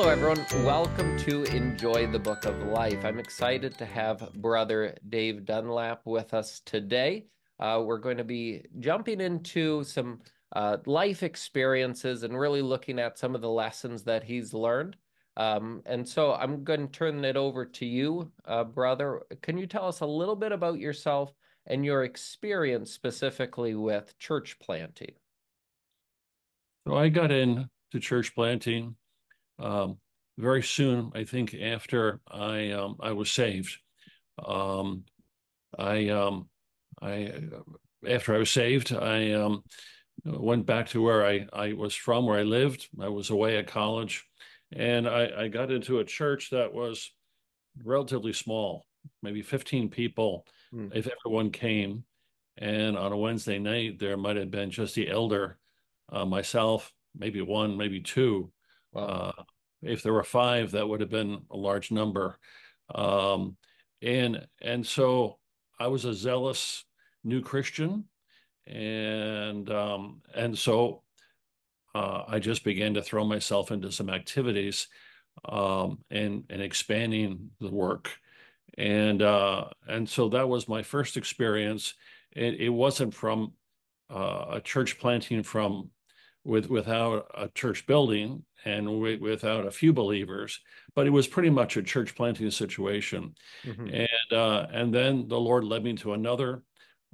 Hello, everyone. Welcome to Enjoy the Book of Life. I'm excited to have Brother Dave Dunlap with us today. Uh, we're going to be jumping into some uh, life experiences and really looking at some of the lessons that he's learned. Um, and so I'm going to turn it over to you, uh, brother. Can you tell us a little bit about yourself and your experience specifically with church planting? So I got into church planting um, very soon. I think after I um, I was saved. Um, I um, I after I was saved, I um, went back to where I I was from, where I lived. I was away at college, and I, I got into a church that was relatively small, maybe 15 people, mm. if everyone came. And on a Wednesday night, there might have been just the elder uh, myself, maybe one, maybe two. Wow. Uh, if there were five, that would have been a large number. Um, and and so I was a zealous new Christian, and um, and so uh, I just began to throw myself into some activities um, and and expanding the work, and uh, and so that was my first experience. It, it wasn't from uh, a church planting from with without a church building and w- without a few believers, but it was pretty much a church planting situation. Mm-hmm. And uh, and then the Lord led me to another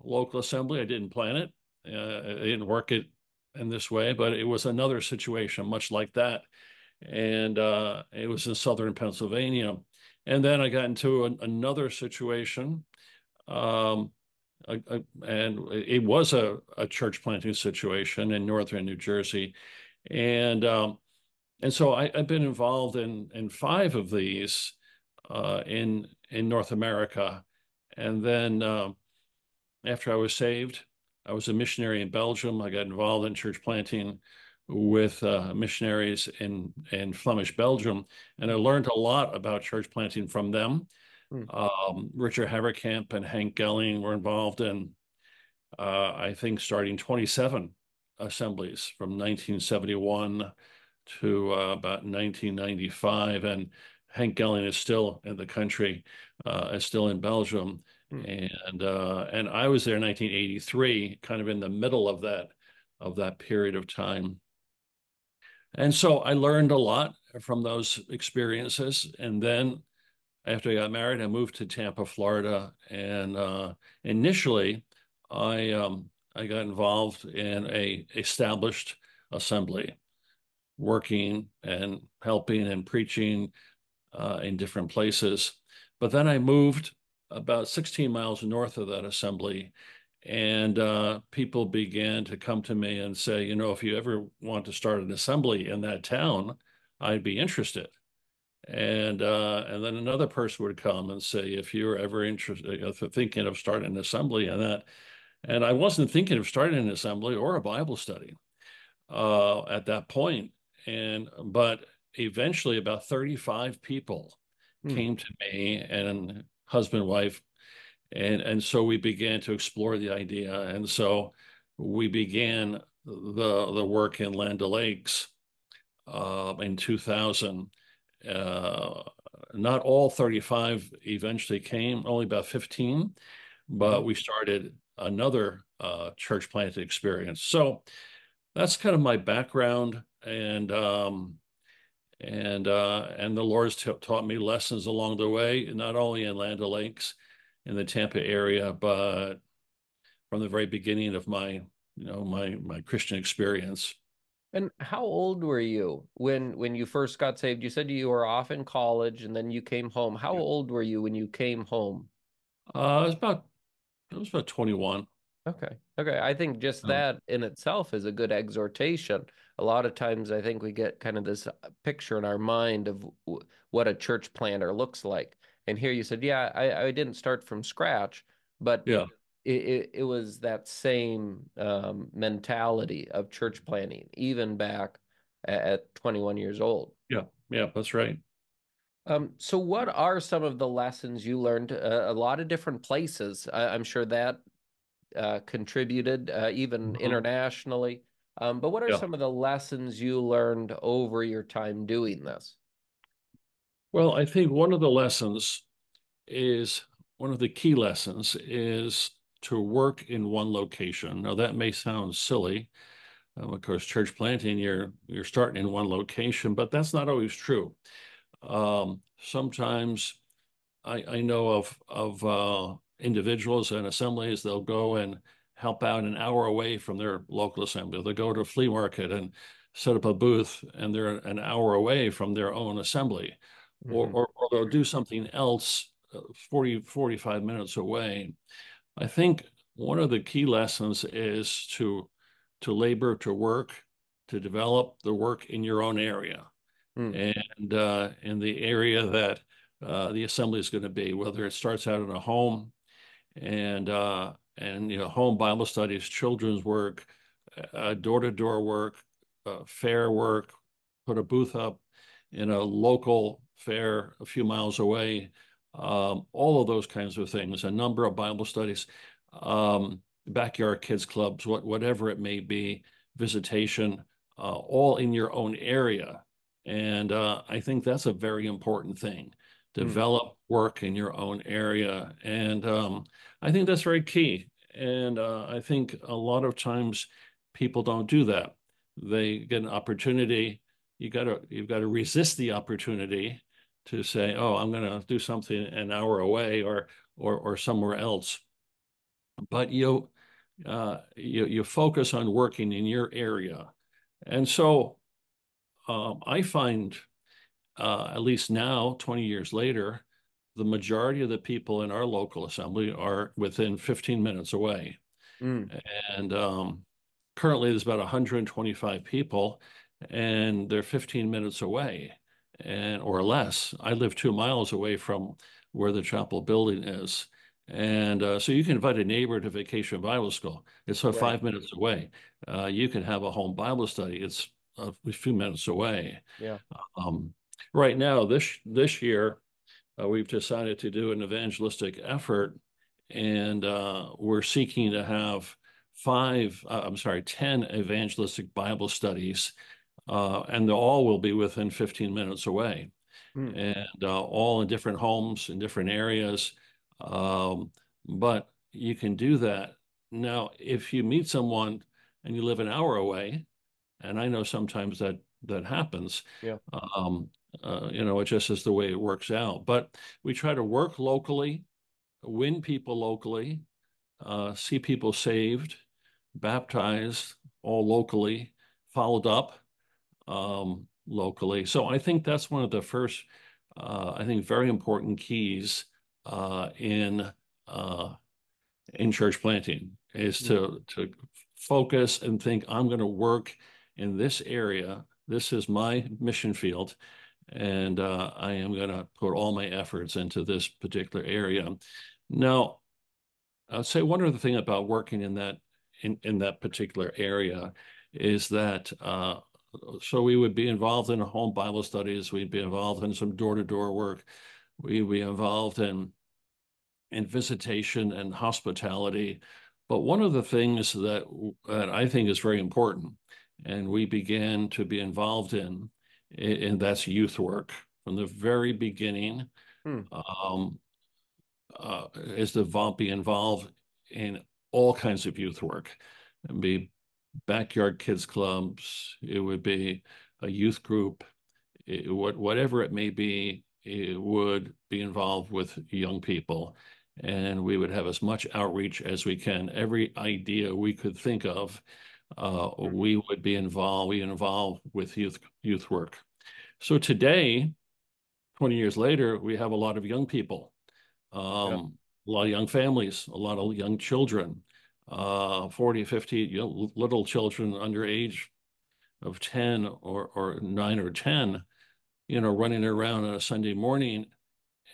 local assembly. I didn't plan it. Uh, I didn't work it in this way, but it was another situation much like that. And uh, it was in southern Pennsylvania. And then I got into an, another situation um, and it was a, a church planting situation in northern New Jersey, and um, and so I, have been involved in in five of these uh, in in North America, and then um, after I was saved, I was a missionary in Belgium. I got involved in church planting with uh, missionaries in in Flemish Belgium, and I learned a lot about church planting from them. Hmm. Um, Richard Haverkamp and Hank Gelling were involved in, uh, I think, starting 27 assemblies from 1971 to uh, about 1995. And Hank Gelling is still in the country, uh, is still in Belgium. Hmm. And uh, and I was there in 1983, kind of in the middle of that of that period of time. And so I learned a lot from those experiences. And then after I got married, I moved to Tampa, Florida, and uh, initially, I um, I got involved in a established assembly, working and helping and preaching uh, in different places. But then I moved about 16 miles north of that assembly, and uh, people began to come to me and say, you know, if you ever want to start an assembly in that town, I'd be interested and uh, and then another person would come and say, if you're ever interested, uh, thinking of starting an assembly and that, and I wasn't thinking of starting an assembly or a Bible study uh, at that point, and but eventually about 35 people hmm. came to me and husband wife and and so we began to explore the idea. And so we began the the work in Land O'Lakes uh, in 2000 uh, not all 35 eventually came, only about 15, but mm-hmm. we started another uh, church planted experience. So that's kind of my background, and um, and uh, and the Lord's t- taught me lessons along the way, not only in Land O'Lakes, in the Tampa area, but from the very beginning of my you know my my Christian experience. And how old were you when when you first got saved? You said you were off in college and then you came home. How old were you when you came home? Uh, I was about I was about 21. Okay. Okay. I think just oh. that in itself is a good exhortation. A lot of times I think we get kind of this uh, picture in our mind of w- what a church planter looks like. And here you said, yeah, I, I didn't start from scratch, but yeah it, it, it was that same um, mentality of church planting, even back at, at 21 years old. Yeah, yeah, that's right. Um, so, what are some of the lessons you learned? Uh, a lot of different places. I, am sure that uh, contributed, uh, even mm-hmm. internationally. Um, but what are yeah. some of the lessons you learned over your time doing this? Well, I think one of the lessons is one of the key lessons is to work in one location. Now that may sound silly. Um, of course, church planting, you're you're starting in one location, but that's not always true. Um, sometimes I, I know of of uh, individuals and assemblies, they'll go and help out an hour away from their local assembly. They'll go to a flea market and set up a booth, and they're an hour away from their own assembly. Mm-hmm. Or, or, or, they'll do something else uh, 40, 45 minutes away. I think one of the key lessons is to to labor, to work, to develop the work in your own area, mm. and uh, in the area that uh, the assembly is going to be, whether it starts out in a home, and uh, and you know home Bible studies, children's work, door to door work, uh, fair work, put a booth up in a local fair a few miles away, um, all of those kinds of things, a number of Bible studies, um, backyard kids clubs, what, whatever it may be, visitation, uh, all in your own area. And uh, I think that's a very important thing. Hmm. Develop mm. work in your own area. And um, I think that's very key. And uh, I think a lot of times people don't do that. They get an opportunity. You gotta you've got to resist the opportunity to say, "Oh, I'm going to do something an hour away or or or somewhere else." But you uh, you you focus on working in your area, and so um, I find, uh, at least now, 20 years later, the majority of the people in our local assembly are within 15 minutes away, mm. and um, currently there's about 125 people, and they're 15 minutes away and or less. I live two miles away from where the chapel building is. And uh, so you can invite a neighbor to Vacation Bible School. It's right. five minutes away. Uh, you can have a home Bible study. It's a few minutes away. Yeah. Um, right now, this this year, uh, we've decided to do an evangelistic effort, and uh, we're seeking to have five. Uh, I'm sorry, ten evangelistic Bible studies uh, and all will be within 15 minutes away, mm. and uh, all in different homes in different areas. Um, but you can do that now if you meet someone and you live an hour away, and I know sometimes that that happens. Yeah. Um, uh, you know, it just is the way it works out. But we try to work locally, win people locally, uh, see people saved, baptized, all locally, followed up um, locally. So I think that's one of the first, uh, I think, very important keys uh, in uh, in church planting is to mm-hmm. to focus and think I'm going to work in this area. This is my mission field, and uh, I am going to put all my efforts into this particular area. Now, I'd say one other thing about working in that in, in that particular area is that uh, so we would be involved in home Bible studies. We'd be involved in some door-to-door work. We'd be involved in in visitation and hospitality. But one of the things that, that I think is very important, and we began to be involved in, and that's youth work from the very beginning. Hmm. Um, uh, is to be involved in all kinds of youth work and be backyard kids clubs, it would be a youth group, it, what, whatever it may be, it would be involved with young people. And we would have as much outreach as we can. Every idea we could think of, uh, we would be involved, we involved with youth youth work. So today, 20 years later, we have a lot of young people, um, yeah. a lot of young families, a lot of young children uh, 40, 50 you know, little children under age of 10 or, or 9 or 10, you know, running around on a Sunday morning.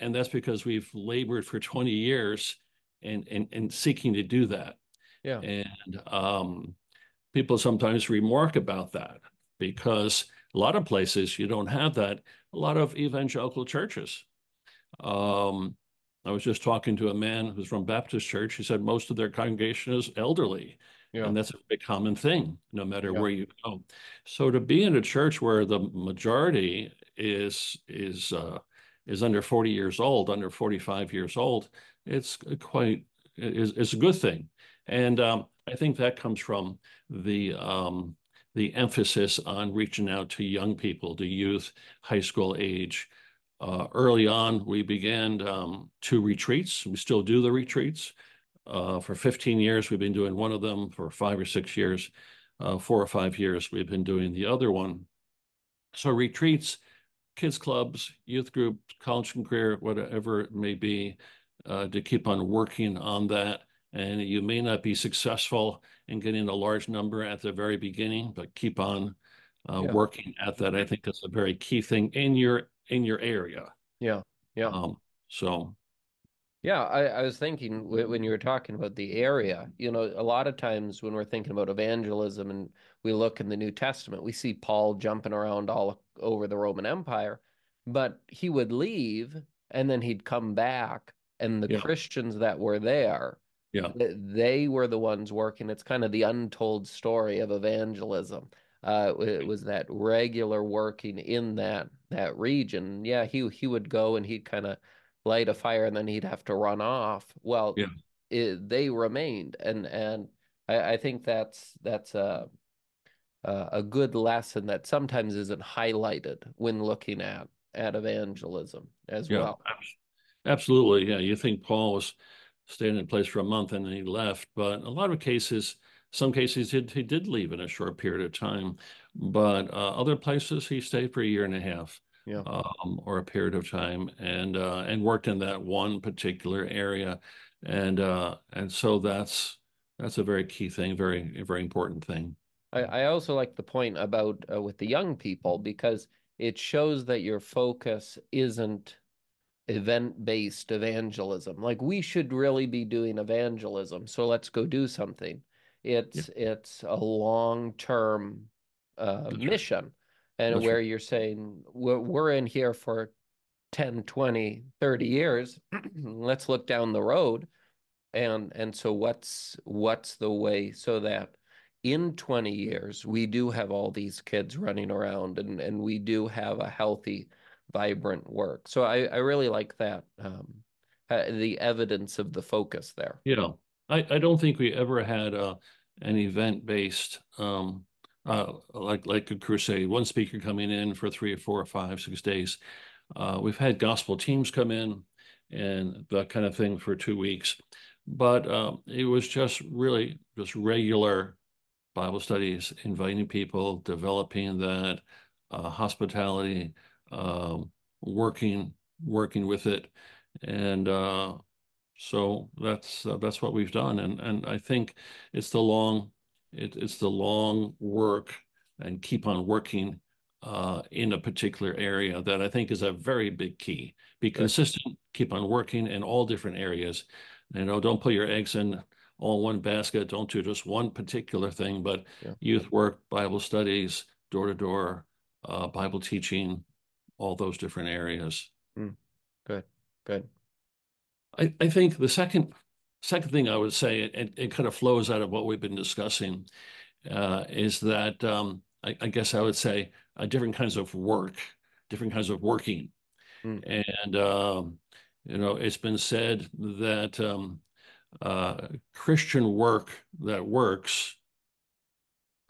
And that's because we've labored for 20 years and, and, and seeking to do that. Yeah. And um, people sometimes remark about that because a lot of places you don't have that. A lot of evangelical churches. Um, I was just talking to a man who's from Baptist church. He said most of their congregation is elderly. Yeah. And that's a very common thing, no matter yeah. where you go. So to be in a church where the majority is is uh, is under 40 years old, under 45 years old, it's quite is it's a good thing. And um, I think that comes from the um, the emphasis on reaching out to young people, to youth, high school age. Uh, early on, we began um, two retreats. We still do the retreats. Uh, for 15 years, we've been doing one of them. For five or six years, uh, four or five years, we've been doing the other one. So retreats, kids clubs, youth groups, college and career, whatever it may be, uh, to keep on working on that. And you may not be successful in getting a large number at the very beginning, but keep on uh, yeah. working at that. I think that's a very key thing in your in your area. Yeah, yeah. Um, so yeah, I, I was thinking when you were talking about the area, you know, a lot of times when we're thinking about evangelism and we look in the New Testament, we see Paul jumping around all over the Roman Empire, but he would leave and then he'd come back, and the yeah. Christians that were there, yeah, they were the ones working. It's kind of the untold story of evangelism. Uh, it was that regular working in that that region. Yeah, he he would go and he'd kind of light a fire and then he'd have to run off. Well, yeah. it, they remained, and and I, I think that's that's a a good lesson that sometimes isn't highlighted when looking at at evangelism as yeah, well. Absolutely, yeah. You think Paul was staying in place for a month and then he left, but a lot of cases, some cases he, he did leave in a short period of time, but uh, other places he stayed for a year and a half yeah. um, or a period of time, and uh, and worked in that one particular area, and uh, and so that's that's a very key thing, very very important thing. I, I also like the point about uh, with the young people because it shows that your focus isn't event based evangelism. Like we should really be doing evangelism, so let's go do something. It's yeah. it's a long term uh, mission and That's where right. you're saying we're, we're in here for 10 20 30 years let's look down the road and and so what's what's the way so that in 20 years we do have all these kids running around and and we do have a healthy vibrant work so i i really like that um uh, the evidence of the focus there you know i i don't think we ever had uh, an event based um uh, like like a crusade, one speaker coming in for three or four or five, six days. Uh, we've had gospel teams come in and that kind of thing for two weeks, but um, it was just really just regular Bible studies, inviting people, developing that uh, hospitality, um, working working with it, and uh, so that's uh, that's what we've done, and and I think it's the long it, it's the long work and keep on working uh, in a particular area that I think is a very big key. Be consistent, keep on working in all different areas. You know, don't put your eggs in all one basket. Don't do just one particular thing, but yeah. youth work, Bible studies, door to door, Bible teaching, all those different areas. Mm. Good, good. I, I think the second Second thing I would say, it, it kind of flows out of what we've been discussing, uh, is that um, I, I, guess I would say uh, different kinds of work, different kinds of working. Mm. And, um, you know, it's been said that um, uh, Christian work that works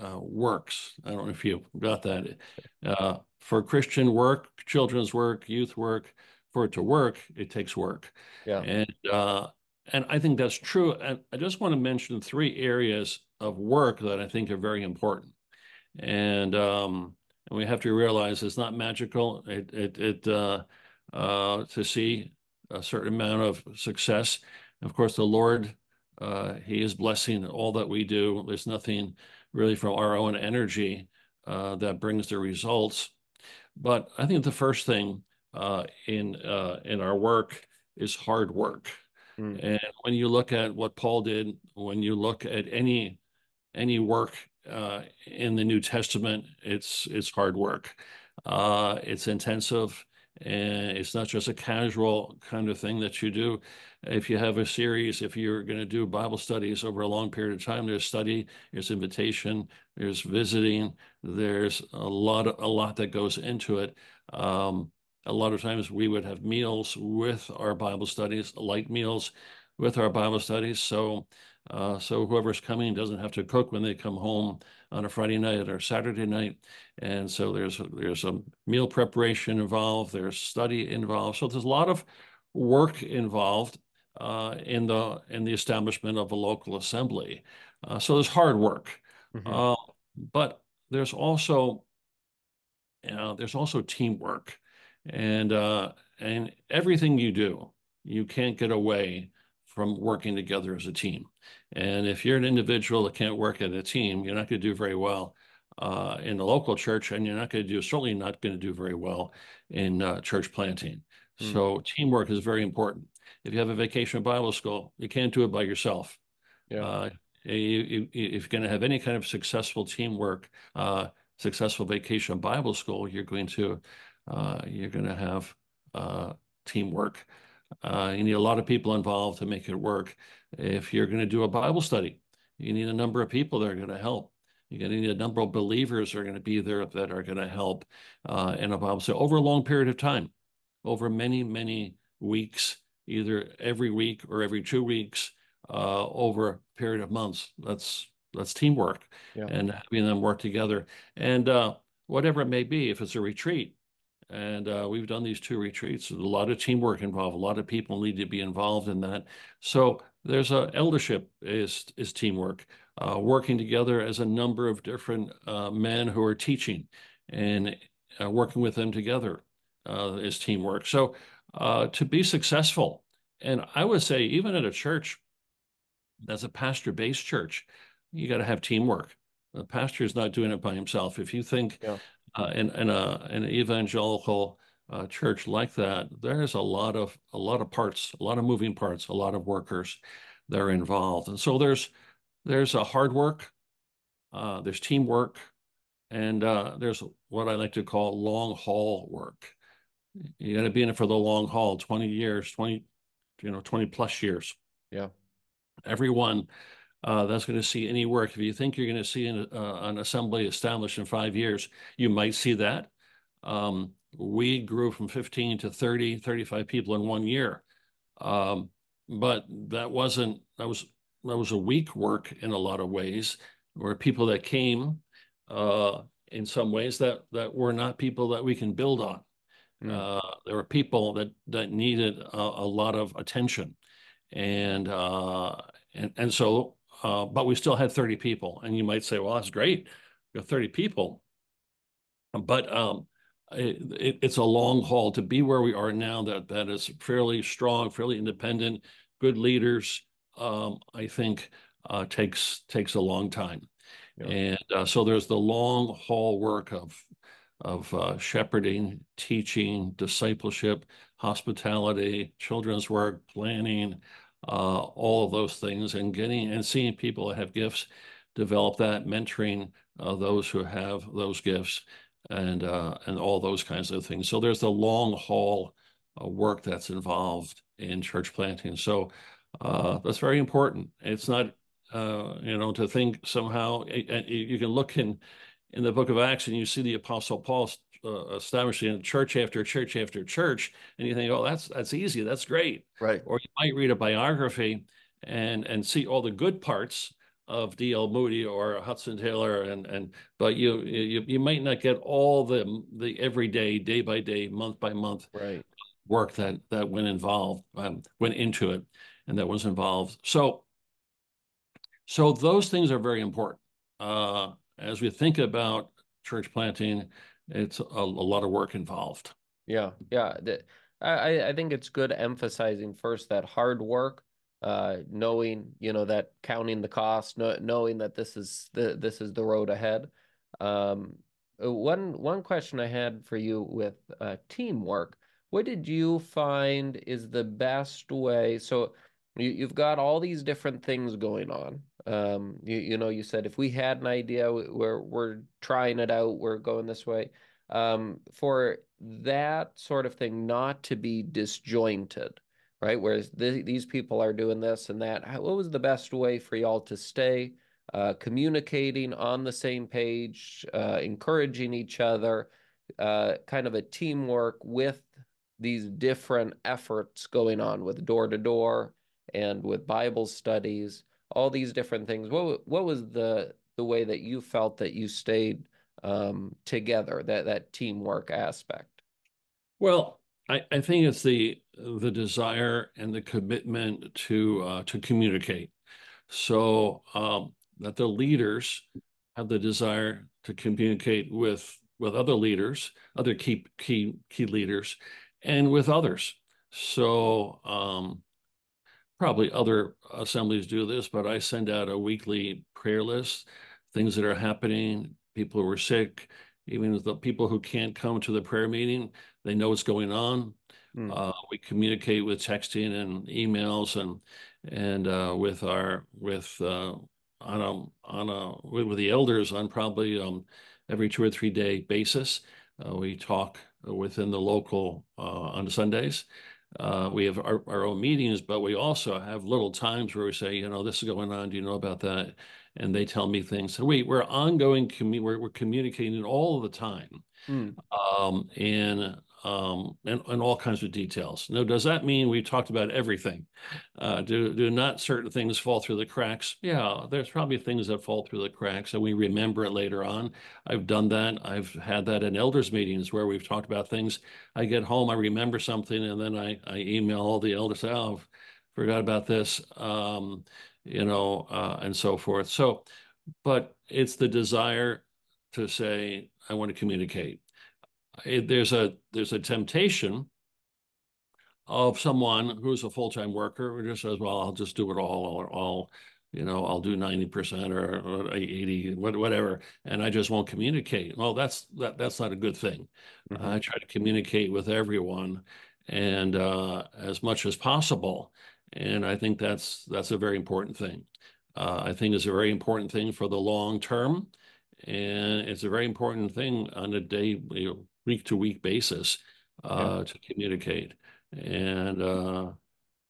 uh, works. I don't know if you got that. Uh, for Christian work, children's work, youth work, for it to work, it takes work. Yeah. And uh, and I think that's true. And I just want to mention three areas of work that I think are very important. And, um, and we have to realize it's not magical. It, it, it uh, uh, to see a certain amount of success. Of course, the Lord, uh, He is blessing all that we do. There's nothing really from our own energy uh, that brings the results. But I think the first thing uh, in uh, in our work is hard work. Mm. And when you look at what Paul did, when you look at any any work uh, in the New Testament, it's it's hard work. Uh, it's intensive, and it's not just a casual kind of thing that you do. If you have a series, if you're going to do Bible studies over a long period of time, there's study, there's invitation, there's visiting, there's a lot a lot that goes into it. Um, a lot of times we would have meals with our Bible studies, light meals with our Bible studies. So, uh, so whoever's coming doesn't have to cook when they come home on a Friday night or Saturday night. And so there's a, there's a meal preparation involved. There's study involved. So there's a lot of work involved uh, in the in the establishment of a local assembly. Uh, so there's hard work, mm -hmm. but there's also you know, there's also teamwork, and uh, and everything you do, you can't get away from working together as a team. And if you're an individual that can't work at a team, you're not going to do very well uh, in the local church, and you're not going to do certainly not going to do very well in uh, church planting. Mm. So teamwork is very important. If you have a vacation Bible school, you can't do it by yourself. Yeah. Uh, you, if you're going to have any kind of successful teamwork, uh, successful vacation Bible school, you're going to you're going to have uh, teamwork. Uh, you need a lot of people involved to make it work. If you're going to do a Bible study, you need a number of people that are going to help. You're going to need a number of believers that are going to be there that are going to help uh, in a Bible study over a long period of time, over many, many weeks, either every week or every two weeks, uh, over a period of months. That's that's teamwork yeah. and having them work together. And uh, whatever it may be, if it's a retreat, and uh, we've done these two retreats, there's a lot of teamwork involved. A lot of people need to be involved in that. So there's a eldership is is teamwork, uh, working together as a number of different uh, men who are teaching, and uh, working with them together uh, is teamwork. So uh, to be successful, and I would say even at a church that's a pastor-based church, you got to have teamwork. The pastor is not doing it by himself. If you think yeah. Uh, in, in a, an evangelical uh, church like that, there's a lot of a lot of parts, a lot of moving parts, a lot of workers that are involved, and so there's there's a hard work, uh, there's teamwork, and uh, there's what I like to call long haul work. You got to be in it for the long haul, 20 years, 20, you know, 20 plus years. Yeah. Everyone uh, that's going to see any work. If you think you're going to see an, uh, an, assembly established in five years, you might see that. Um, we grew from 15 to 30, 35 people in one year. Um, but that wasn't, that was, that was a weak work in a lot of ways, where people that came uh, in some ways that, that were not people that we can build on. Mm. there were people that, that needed a, a lot of attention. And, uh, and, and so uh, but we still had 30 people. And you might say, well, that's great. You have 30 people. But um, it, it, it's a long haul to be where we are now that that is fairly strong, fairly independent, good leaders, um, I think uh, takes takes a long time. Yeah. And uh, so there's the long haul work of of uh, shepherding, teaching, discipleship, hospitality, children's work, planning, uh, all of those things and getting and seeing people that have gifts develop that, mentoring uh, those who have those gifts and uh, and all those kinds of things. So there's the long haul uh, work that's involved in church planting. So uh, that's very important. It's not uh, you know to think somehow you can look in in the book of Acts and you see the apostle Paul uh, establishing church after church after church, and you think, oh, that's that's easy, that's great, right? Or you might read a biography and and see all the good parts of D.L. Moody or Hudson Taylor, and and but you you you might not get all the the everyday, day by day, month by month, right. work that that went involved um, went into it, and that was involved. So so those things are very important uh, as we think about church planting it's a, a lot of work involved. Yeah, yeah. I I think it's good emphasizing first that hard work, uh, knowing you know that counting the cost, know, knowing that this is the this is the road ahead. Um, one one question I had for you with uh, teamwork. What did you find is the best way? So you, you've got all these different things going on. Um, you, you know, you said if we had an idea, we're we're trying it out, we're going this way. Um, for that sort of thing not to be disjointed, right? Whereas th these people are doing this and that. What was the best way for y'all to stay uh, communicating on the same page, uh, encouraging each other, uh, kind of a teamwork with these different efforts going on with door to door and with Bible studies, all these different things. What what was the the way that you felt that you stayed um, together, that that teamwork aspect? Well, I, I think it's the the desire and the commitment to uh, to communicate. So um, that the leaders have the desire to communicate with with other leaders, other key key key leaders, and with others. So um, probably other assemblies do this, but I send out a weekly prayer list, things that are happening, people who are sick, even the people who can't come to the prayer meeting, they know what's going on. Mm. Uh, we communicate with texting and emails and and uh, with our with uh, on a on a with, with, the elders on probably um, every two or three day basis. Uh, we talk within the local uh, on Sundays. Uh, we have our, our own meetings, but we also have little times where we say, you know, this is going on. Do you know about that? And they tell me things. So we we're ongoing. Commu- we're, we're communicating all the time. Mm. Um, and um, and, and all kinds of details. Now, does that mean we talked about everything? Uh, do, do not certain things fall through the cracks? Yeah, there's probably things that fall through the cracks and we remember it later on. I've done that. I've had that in elders meetings where we've talked about things. I get home, I remember something, and then I, I email all the elders, oh, forgot about this, um, you know, uh, and so forth. So, but it's the desire to say, I want to communicate there's a there's a temptation of someone who's a full-time worker who just says, well, I'll just do it all, or I'll, you know, I'll do 90% or, or 80, whatever, and I just won't communicate. Well, that's that that's not a good thing. Mm-hmm. I try to communicate with everyone and uh, as much as possible. And I think that's that's a very important thing. Uh, I think it's a very important thing for the long term, and it's a very important thing on a day, you know, week to week basis uh, yeah. to communicate. And uh,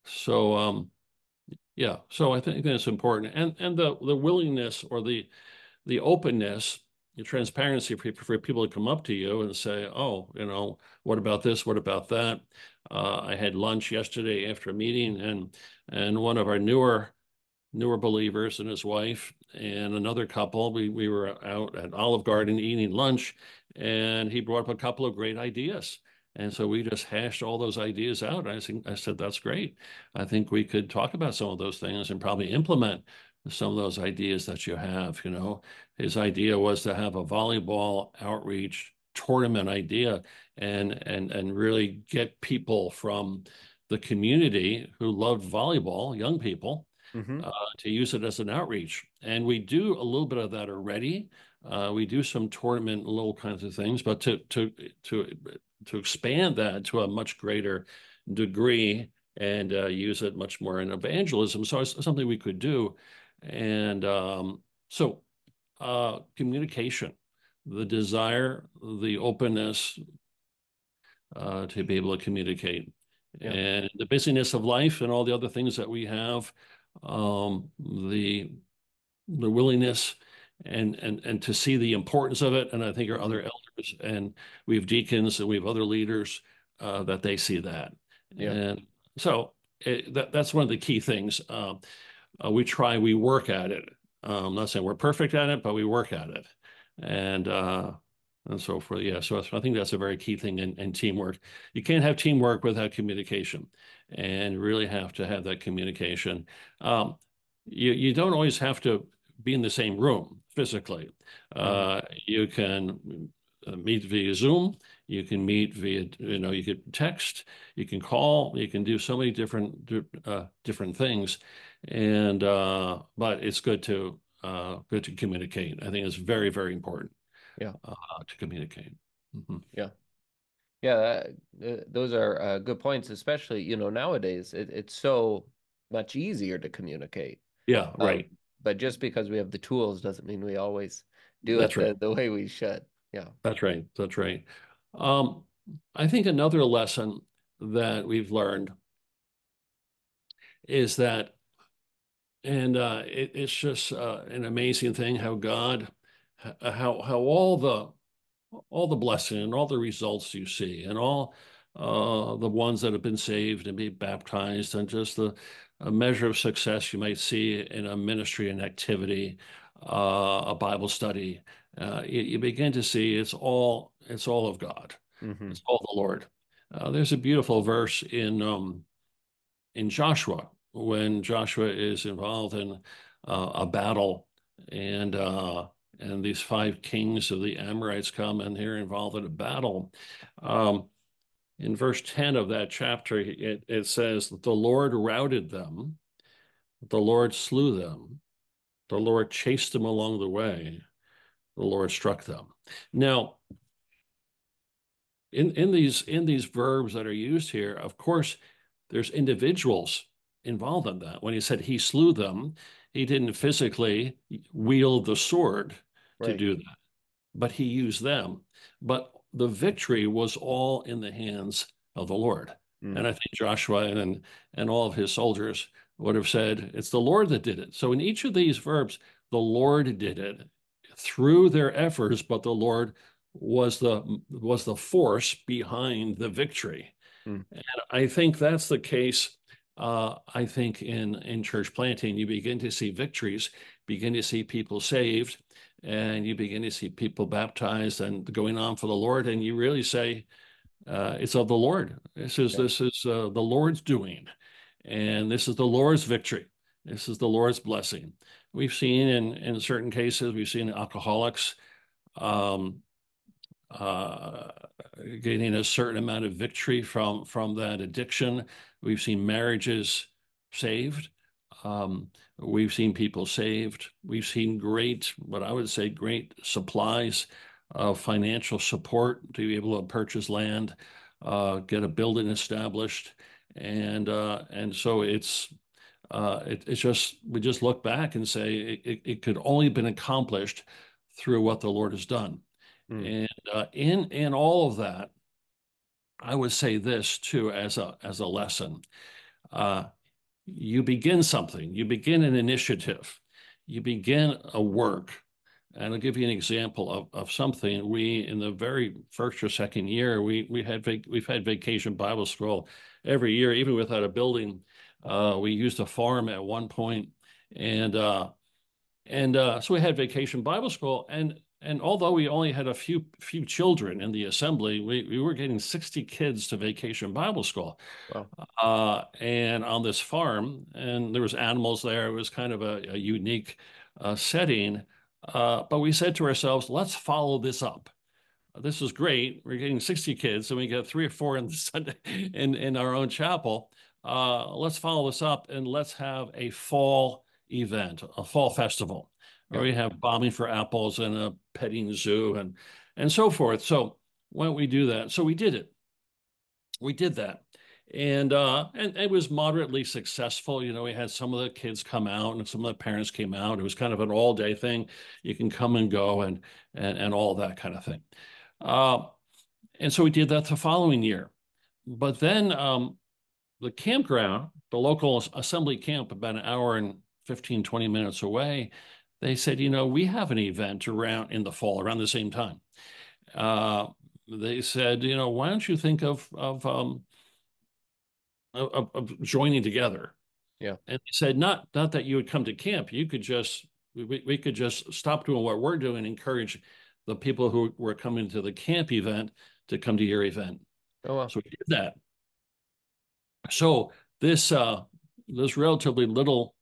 so, um, yeah, so I think that's important, and and the the willingness or the the openness, the transparency for, for people to come up to you and say, oh, you know, what about this? What about that? Uh, I had lunch yesterday after a meeting, and and one of our newer newer believers and his wife and another couple. We we were out at Olive Garden eating lunch, and he brought up a couple of great ideas. And so we just hashed all those ideas out. I think I said that's great. I think we could talk about some of those things and probably implement some of those ideas that you have. You know, his idea was to have a volleyball outreach tournament idea and and and really get people from the community who loved volleyball, young people, mm-hmm. uh, to use it as an outreach. And we do a little bit of that already. Uh, we do some tournament little kinds of things, but to to to to expand that to a much greater degree and uh, use it much more in evangelism. So it's something we could do. And um, so uh, communication, the desire, the openness uh, to be able to communicate. Yeah. And the busyness of life and all the other things that we have um, the the willingness and and and to see the importance of it. And I think our other elders and we have deacons and we have other leaders uh, that they see that. Yeah. And so it, that that's one of the key things. Uh, uh, we try, we work at it. Um, I'm not saying we're perfect at it, but we work at it. And uh, and so forth. Yeah, so I think that's a very key thing in, in teamwork. You can't have teamwork without communication, and really have to have that communication. Um, you you don't always have to be in the same room physically. Uh, mm-hmm. you can uh, meet via Zoom. You can meet via you know you can text. You can call. You can do so many different uh, different things, and uh, but it's good to uh, good to communicate. I think it's very very important yeah uh, to communicate mm-hmm. yeah yeah uh, those are uh, good points especially you know nowadays it, it's so much easier to communicate yeah um, right but just because we have the tools doesn't mean we always do that's it right. the, the, way we should yeah. That's right that's right. Um, i think another lesson that we've learned is that and uh, it, it's just uh, an amazing thing how god how how all the all the blessing and all the results you see and all uh, the ones that have been saved and be baptized, and just the a measure of success you might see in a ministry and activity, uh, a Bible study. Uh, you, you, begin to see it's all it's all of God. Mm-hmm. It's all the Lord. Uh, there's a beautiful verse in um, in Joshua when Joshua is involved in uh, a battle and uh, and these five kings of the Amorites come and they're involved in a battle. Um, in verse 10 of that chapter, it, it says that the Lord routed them, the Lord slew them, the Lord chased them along the way, the Lord struck them. Now, in, in these in these verbs that are used here, of course, there's individuals involved in that. When he said he slew them, he didn't physically wield the sword right. to do that, but he used them. But the victory was all in the hands of the Lord. Mm. And I think Joshua and, and all of his soldiers would have said, it's the Lord that did it. So in each of these verbs, the Lord did it through their efforts, but the Lord was the was the force behind the victory. Mm. And I think that's the case. Uh, I think in in church planting, you begin to see victories, begin to see people saved, and you begin to see people baptized and going on for the Lord, and you really say, uh, "It's of the Lord. This is yeah. this is uh, the Lord's doing, and this is the Lord's victory. This is the Lord's blessing." We've seen in in certain cases, we've seen alcoholics um, uh, getting a certain amount of victory from from that addiction. We've seen marriages saved. Um, we've seen people saved. We've seen great, what I would say, great supplies of financial support to be able to purchase land, uh, get a building established, and uh, and so it's uh, it, it's just we just look back and say it, it could only have been accomplished through what the Lord has done, mm. and uh, in in all of that, I would say this too as a as a lesson. You begin something, you begin an initiative, you begin a work. And I'll give you an example of, of something. We, in the very first or second year, we we had we've had vacation Bible school every year, even without a building. Uh, we used a farm at one point, and uh, and uh, so we had vacation Bible school. And and although we only had a few few children in the assembly, we, we were getting 60 kids to vacation Bible school. Wow. Uh, and on this farm, and there was animals there. It was kind of a, a unique uh, setting. Uh, but we said to ourselves, let's follow this up. This is great. We're getting 60 kids, and we get three or four in the Sunday in, in our own chapel. Uh, let's follow this up and let's have a fall event, a fall festival. Right. We have bombing for apples and a petting zoo and and so forth. So why don't we do that? So we did it. We did that. And uh, and it was moderately successful. You know, we had some of the kids come out and some of the parents came out. It was kind of an all day thing. You can come and go and and and all that kind of thing. Uh, and so we did that the following year. But then um, the campground, the local assembly camp, about an hour and 15, 20 minutes away, they said, you know, we have an event around in the fall around the same time. Uh, they said, you know, why don't you think of of um, of, of joining together? Yeah. And they said, not not that you would come to camp. You could just we, we could just stop doing what we're doing, encourage the people who were coming to the camp event to come to your event. Oh, wow. So we did that. So this uh, this relatively little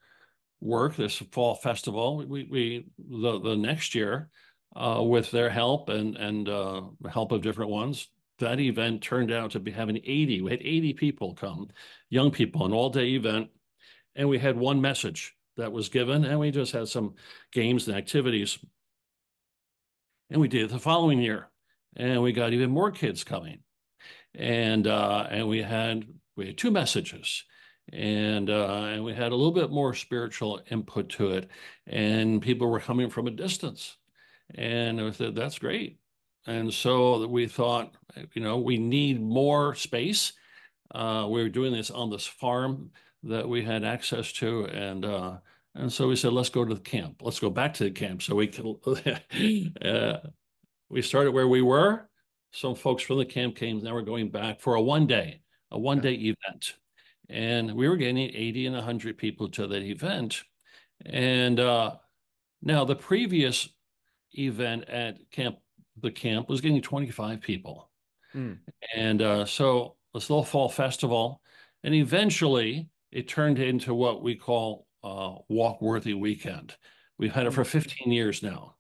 work, this fall festival. We, we the, the next year, uh, with their help and and uh, help of different ones, that event turned out to be having 80. We had 80 people come, young people, an all day event, and we had one message that was given, and we just had some games and activities. And we did it the following year, and we got even more kids coming, and uh, and we had we had two messages and uh, and we had a little bit more spiritual input to it, and people were coming from a distance, and I said that's great, and so we thought, you know, we need more space. Uh, we were doing this on this farm that we had access to, and uh, and so we said, let's go to the camp. Let's go back to the camp so we can. uh, we started where we were, some folks from the camp came. Now we're going back for a one day, a one day event, and we were getting 80 and 100 people to that event. And uh, now the previous event at camp, the camp was getting 25 people. Mm. And uh, so this little fall festival, and eventually it turned into what we call uh, Walk-Worthy Weekend. We've had it for hmm. 15 years now,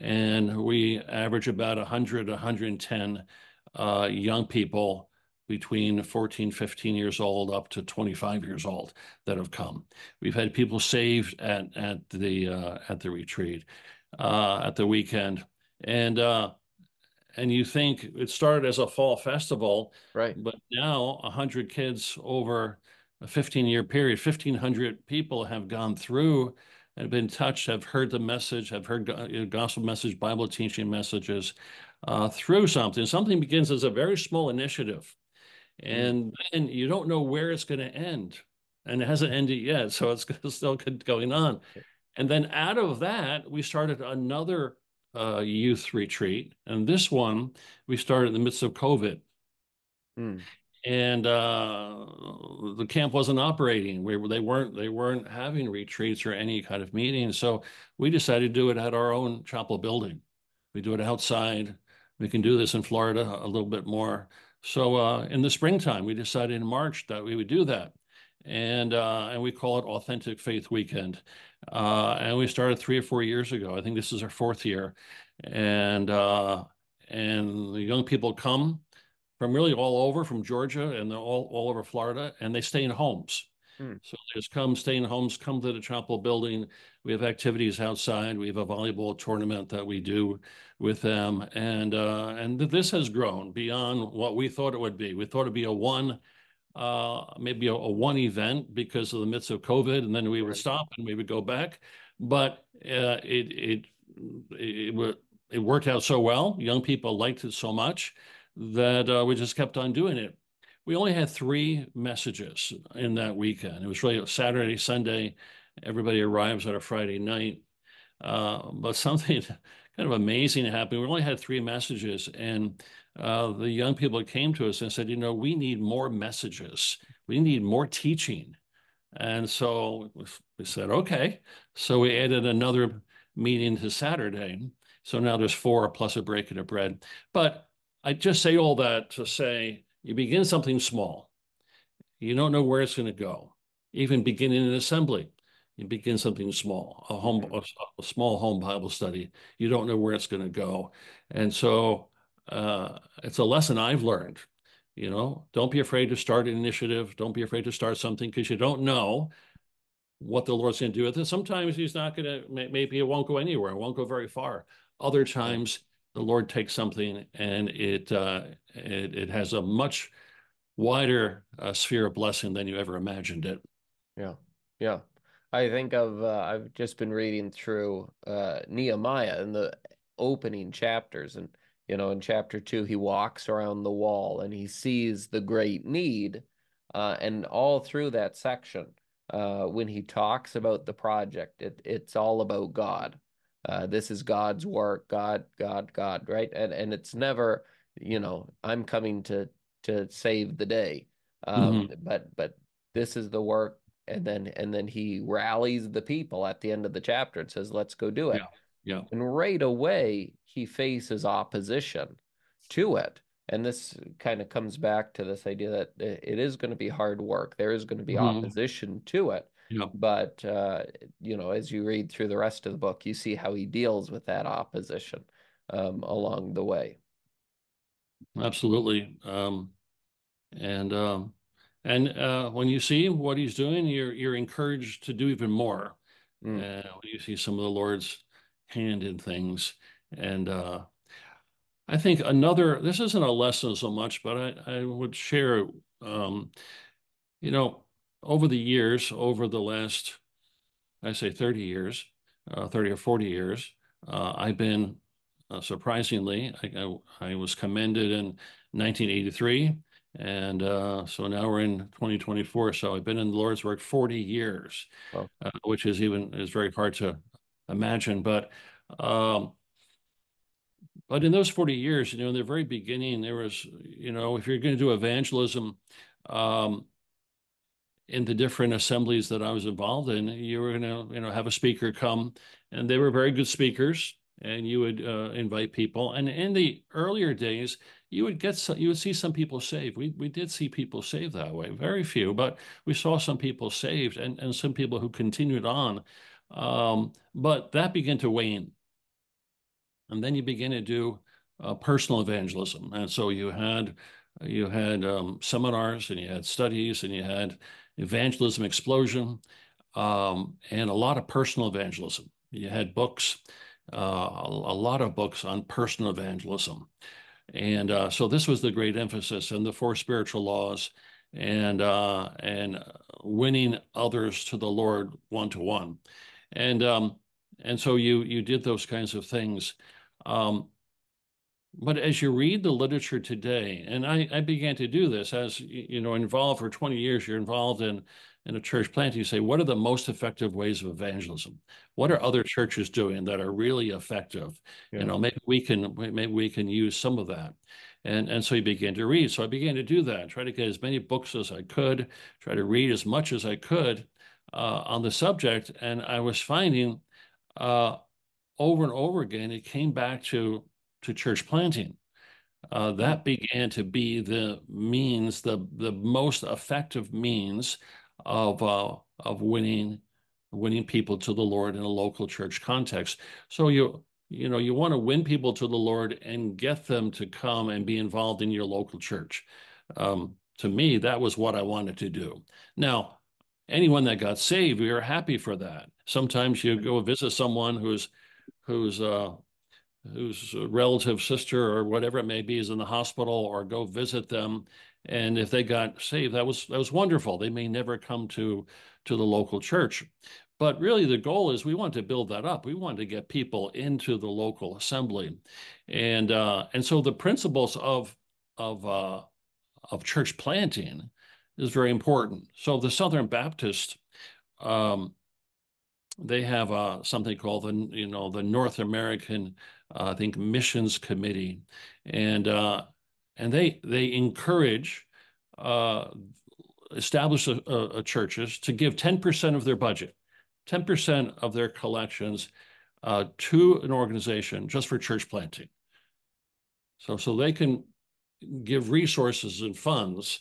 and we average about 100, 110 uh, young people between 14, 15 years old up to 25 years old that have come. We've had people saved at at the uh, at the retreat, uh, at the weekend, and uh, and you think it started as a fall festival, right? But now 100 kids over a 15 year period, 1,500 people have gone through and been touched, have heard the message, have heard gospel message, Bible teaching messages uh, through something. Something begins as a very small initiative. And then you don't know where it's going to end and it hasn't ended yet so it's still going on. And then out of that we started another uh, youth retreat and this one we started in the midst of covid. Mm. and uh, the camp wasn't operating. We, they weren't they weren't having retreats or any kind of meetings so we decided to do it at our own chapel building. We do it outside. We can do this in florida a little bit more so uh, in the springtime, we decided in March that we would do that. And, uh, and we call it Authentic Faith Weekend. Uh, and we started three or four years ago. I think this is our fourth year. And, uh, and the young people come from really all over, from Georgia and all, all over Florida, and they stay in homes. Hmm. So they just come, stay in homes, come to the chapel building. We have activities outside. We have a volleyball tournament that we do with them, and uh, and this has grown beyond what we thought it would be. We thought it'd be a one, uh, maybe a, a, one event because of the midst of COVID, and then we would stop and we would go back. But uh, it it it, it, it worked out so well. Young people liked it so much that uh, we just kept on doing it we only had three messages in that weekend. It was really Saturday, Sunday. Everybody arrives on a Friday night. Uh, but something kind of amazing happened. We only had three messages, and uh, the young people came to us and said, "You know, we need more messages. We need more teaching." And so we said, "Okay." So we added another meeting to Saturday. So now there's four plus a break and a bread. But I just say all that to say you begin something small. You don't know where it's going to go. Even beginning an assembly, you begin something small, a home, a, a small home Bible study. You don't know where it's going to go, and so uh, it's a lesson I've learned. You know, don't be afraid to start an initiative. Don't be afraid to start something because you don't know what the Lord's going to do with it. Sometimes He's not going to. Maybe it won't go anywhere. It won't go very far. Other times the Lord takes something and it uh, it, it has a much wider uh, sphere of blessing than you ever imagined it. Yeah, yeah. I think of uh, I've just been reading through uh, Nehemiah in the opening chapters, and you know, in chapter two, he walks around the wall and he sees the great need, uh, and all through that section, uh, when he talks about the project, it it's all about God uh, this is God's work, God, God, God, right? And and it's never, you know, I'm coming to to save the day, um, mm-hmm. but but this is the work, and then and then he rallies the people at the end of the chapter and says, "Let's go do it." Yeah. yeah. And right away he faces opposition to it. And this kind of comes back to this idea that it is going to be hard work. There is going to be mm-hmm. opposition to it. Yeah. But uh, you know, as you read through the rest of the book, you see how he deals with that opposition um, along the way. Absolutely, um, and um, and uh, when you see what he's doing, you're you're encouraged to do even more. Mm. Uh, when you see some of the Lord's hand in things, and uh, I think another. This isn't a lesson so much, but I I would share. Um, you know, over the years, over the last, I say 30 years, uh, 30 or 40 years, uh, I've been uh, surprisingly, I, I, I, was commended in 1983. And uh, so now we're in 2024. So I've been in the Lord's work 40 years, oh. which is even is very hard to imagine. But um, but in those 40 years, you know, in the very beginning, there was, you know, if you're going to do evangelism um, in the different assemblies that I was involved in, you were going to, you know, have a speaker come, and they were very good speakers, and you would uh, invite people. And in the earlier days, you would get some, you would see some people saved. We we did see people saved that way, very few, but we saw some people saved, and and some people who continued on. Um, but that began to wane, and then you begin to do uh, personal evangelism, and so you had you had um, seminars, and you had studies, and you had evangelism explosion, um, and a lot of personal evangelism. You had books, uh, a, a, lot of books on personal evangelism. And uh, so this was the great emphasis in the four spiritual laws and uh, and winning others to the Lord one to one. And um, and so you you did those kinds of things. Um, but as you read the literature today, and I, I began to do this as you know, involved for 20 years, you're involved in in a church plant, you say, what are the most effective ways of evangelism? What are other churches doing that are really effective? Yeah. You know, maybe we can maybe we can use some of that. And and so you began to read. So I began to do that, try to get as many books as I could, try to read as much as I could uh, on the subject. And I was finding uh, over and over again, it came back to to church planting. Uh, that began to be the means, the the most effective means of uh, of winning winning people to the Lord in a local church context. So you you know you want to win people to the Lord and get them to come and be involved in your local church. Um, to me, that was what I wanted to do. Now, anyone that got saved, we were happy for that. Sometimes you go visit someone who's who's uh, whose relative sister or whatever it may be is in the hospital or go visit them. And if they got saved that was that was wonderful. They may never come to to the local church. But really the goal is we want to build that up. We want to get people into the local assembly. And uh, and so the principles of of uh, of church planting is very important. So the southern baptist um, they have uh, something called the you know the north american uh, i think missions committee and uh, and they they encourage uh, established uh, uh, churches to give 10% of their budget, 10% of their collections uh, to an organization just for church planting. So, so they can give resources and funds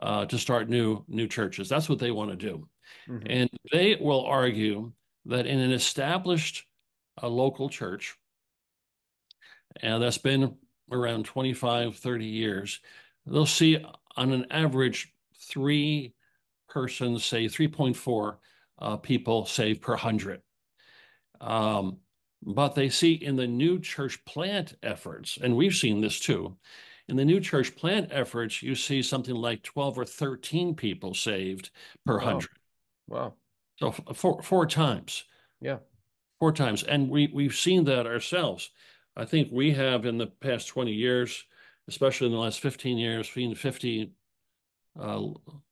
uh, to start new new churches. That's what they want to do, mm-hmm. and they will argue that in an established a local church, and that's been around 25, 30 years, they'll see on an average three persons, say 3.4 uh, people saved per 100. Um, but they see in the new church plant efforts, and we've seen this too, in the new church plant efforts, you see something like 12 or 13 people saved per wow. 100. Wow. So four, four times. Yeah. Four times. And we, we've seen that ourselves. I think we have in the past 20 years, especially in the last 15 years, seen 50, uh,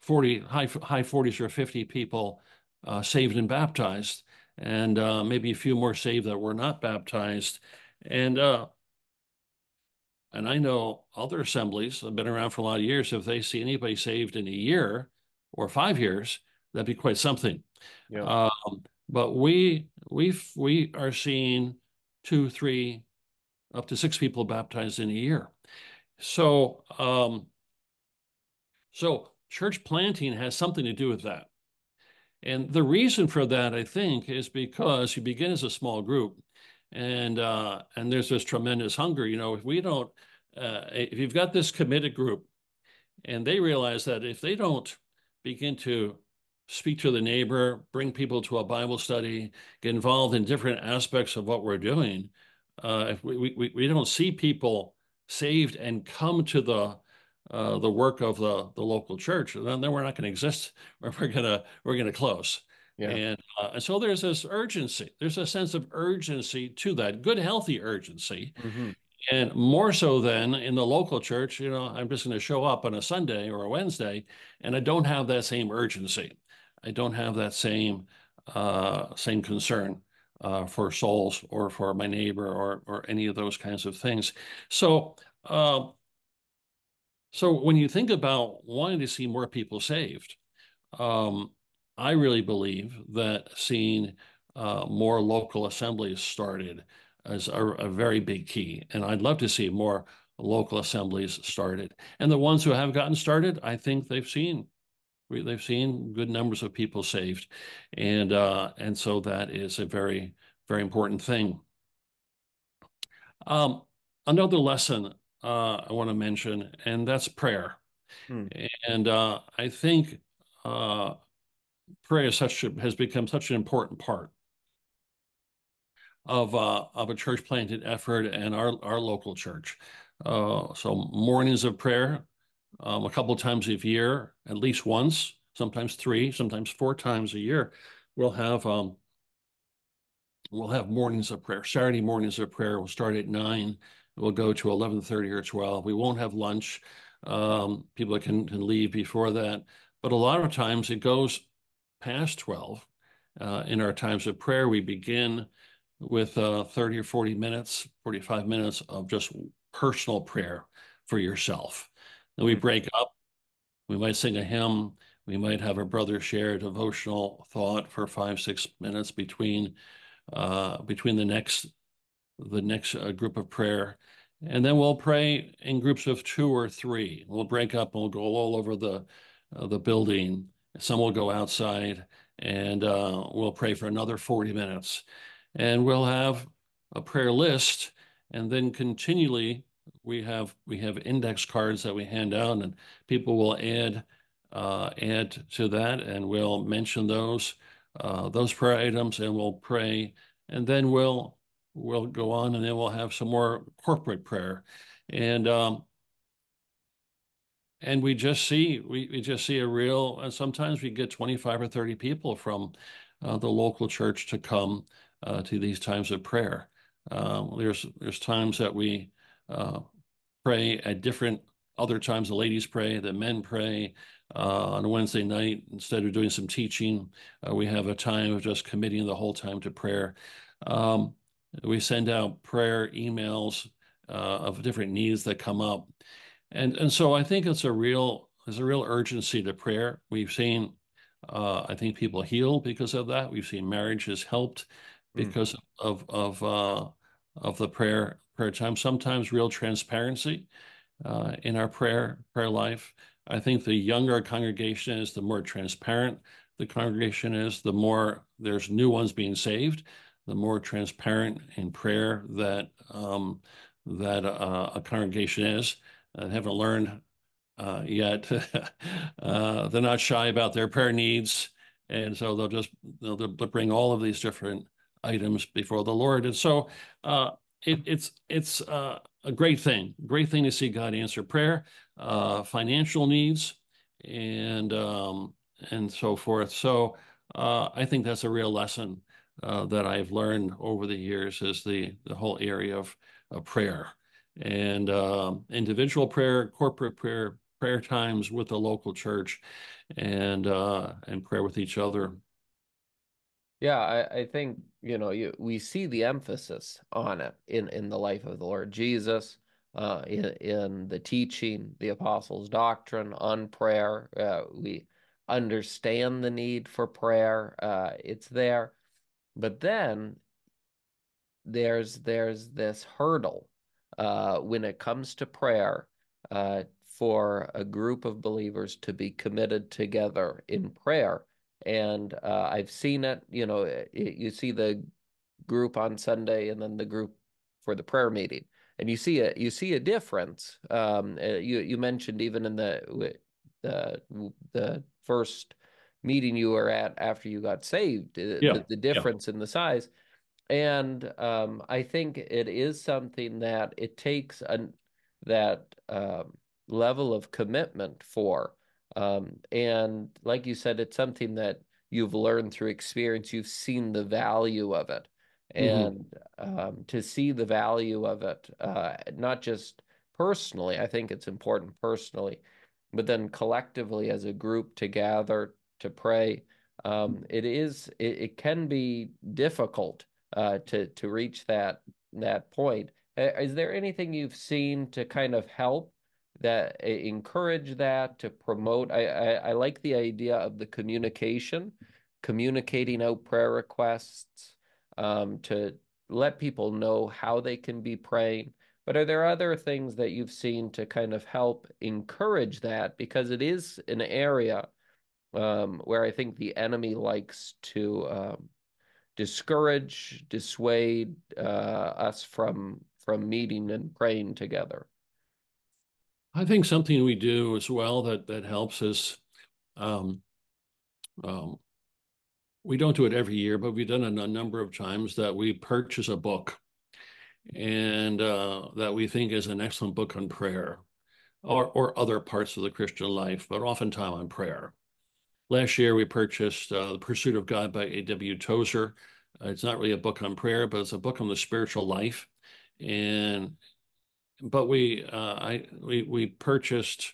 40, high, high 40s or 50 people uh, saved and baptized, and uh, maybe a few more saved that were not baptized. And uh, and I know other assemblies have been around for a lot of years. If they see anybody saved in a year or five years, that'd be quite something. Yeah. Um, but we we we are seeing two, three, up to six people baptized in a year. So, um, so church planting has something to do with that. And the reason for that, I think, is because you begin as a small group, and uh, and there's this tremendous hunger. You know, if we don't, uh, if you've got this committed group, and they realize that if they don't begin to speak to the neighbor, bring people to a Bible study, get involved in different aspects of what we're doing, uh, if we, we, we don't see people saved and come to the uh, the work of the the local church, then, then we're not going to exist. Or we're gonna we're gonna close. Yeah. And, uh, and so there's this urgency. There's a sense of urgency to that, good, healthy urgency. Mm-hmm. And more so than in the local church, you know, I'm just going to show up on a Sunday or a Wednesday, and I don't have that same urgency. I don't have that same uh, same concern uh, for souls or for my neighbor or or any of those kinds of things. So. Uh, so when you think about wanting to see more people saved, um, I really believe that seeing uh, more local assemblies started is a, a, very big key. And I'd love to see more local assemblies started. And the ones who have gotten started, I think they've seen they've seen good numbers of people saved, and uh, and so that is a very very important thing. Um, another lesson uh, I want to mention, and that's prayer. Hmm. And uh, I think uh, prayer such a, has become such an important part of uh, of a church planted effort and our our local church. Uh, so mornings of prayer, um, a couple times a year, at least once, sometimes three, sometimes four times a year, we'll have um, we'll have mornings of prayer. Saturday mornings of prayer We'll start at nine. We'll go to eleven thirty or twelve. We won't have lunch. Um, people can can leave before that, but a lot of times it goes past twelve. Uh, in our times of prayer, we begin with uh, 30 or 40 minutes, 45 minutes of just personal prayer for yourself. Then we break up. We might sing a hymn. We might have a brother share a devotional thought for five, six minutes between uh, between the next the next uh, group of prayer, and then we'll pray in groups of two or three. We'll break up and we'll go all over the uh, the building. Some will go outside, and uh, we'll pray for another 40 minutes and we'll have a prayer list and then continually we have we have index cards that we hand out and people will add uh, add to that and we'll mention those uh, those prayer items and we'll pray and then we'll we'll go on and then we'll have some more corporate prayer and um, and we just see we, we just see a real and sometimes we get 25 or 30 people from uh, the local church to come uh, to these times of prayer. Um, there's there's times that we uh, pray at different other times. The ladies pray, the men pray uh, on a Wednesday night. Instead of doing some teaching, uh, we have a time of just committing the whole time to prayer. Um, we send out prayer emails uh, of different needs that come up, and and so I think it's a real there's a real urgency to prayer. We've seen uh, I think people heal because of that. We've seen marriages helped. Mm. because of of uh, of the prayer prayer time. Sometimes real transparency uh, in our prayer prayer life. I think the younger a congregation is, the more transparent the congregation is, the more there's new ones being saved, the more transparent in prayer that um, that uh, a congregation is. I haven't learned uh, yet. uh, they're not shy about their prayer needs, and so they'll just they'll, they'll bring all of these different items before the Lord. And so uh, it, it's it's uh, a great thing, great thing to see God answer prayer, uh, financial needs, and um, and so forth. So uh, I think that's a real lesson uh, that I've learned over the years is the the whole area of, of prayer and um, individual prayer, corporate prayer, prayer times with the local church, and uh, and prayer with each other. Yeah, I, I think you know you, we see the emphasis on it in in the life of the Lord Jesus, uh, in in the teaching, the apostles' doctrine on prayer. Uh, we understand the need for prayer. Uh, it's there, but then there's there's this hurdle uh, when it comes to prayer uh, for a group of believers to be committed together in prayer and uh, I've seen it. You know, it, you see the group on Sunday and then the group for the prayer meeting, and you see a you see a difference. Um, uh, you you mentioned even in the the the first meeting you were at after you got saved, yeah. the, the, difference yeah. in the size. And um, I think it is something that it takes an that um, level of commitment for um, and like you said, it's something that you've learned through experience. You've seen the value of it. Mm-hmm. And mm-hmm. um, to see the value of it, uh, not just personally, I think it's important personally, but then collectively as a group to gather to pray. Um, it is, it, it, can be difficult uh, to to reach that that point. Is there anything you've seen to kind of help that encourage that to promote? I, I, I like the idea of the communication, communicating out prayer requests um, to let people know how they can be praying. But are there other things that you've seen to kind of help encourage that? Because it is an area um, where I think the enemy likes to um, discourage, dissuade uh, us from from meeting and praying together. I think something we do as well that that helps us. Um, um, we don't do it every year, but we've done it a number of times that we purchase a book and uh, that we think is an excellent book on prayer or, or other parts of the Christian life, but oftentimes on prayer. Last year, we purchased uh, The Pursuit of God by A.W. Tozer. Uh, it's not really a book on prayer, but it's a book on the spiritual life. And but we uh, I we we purchased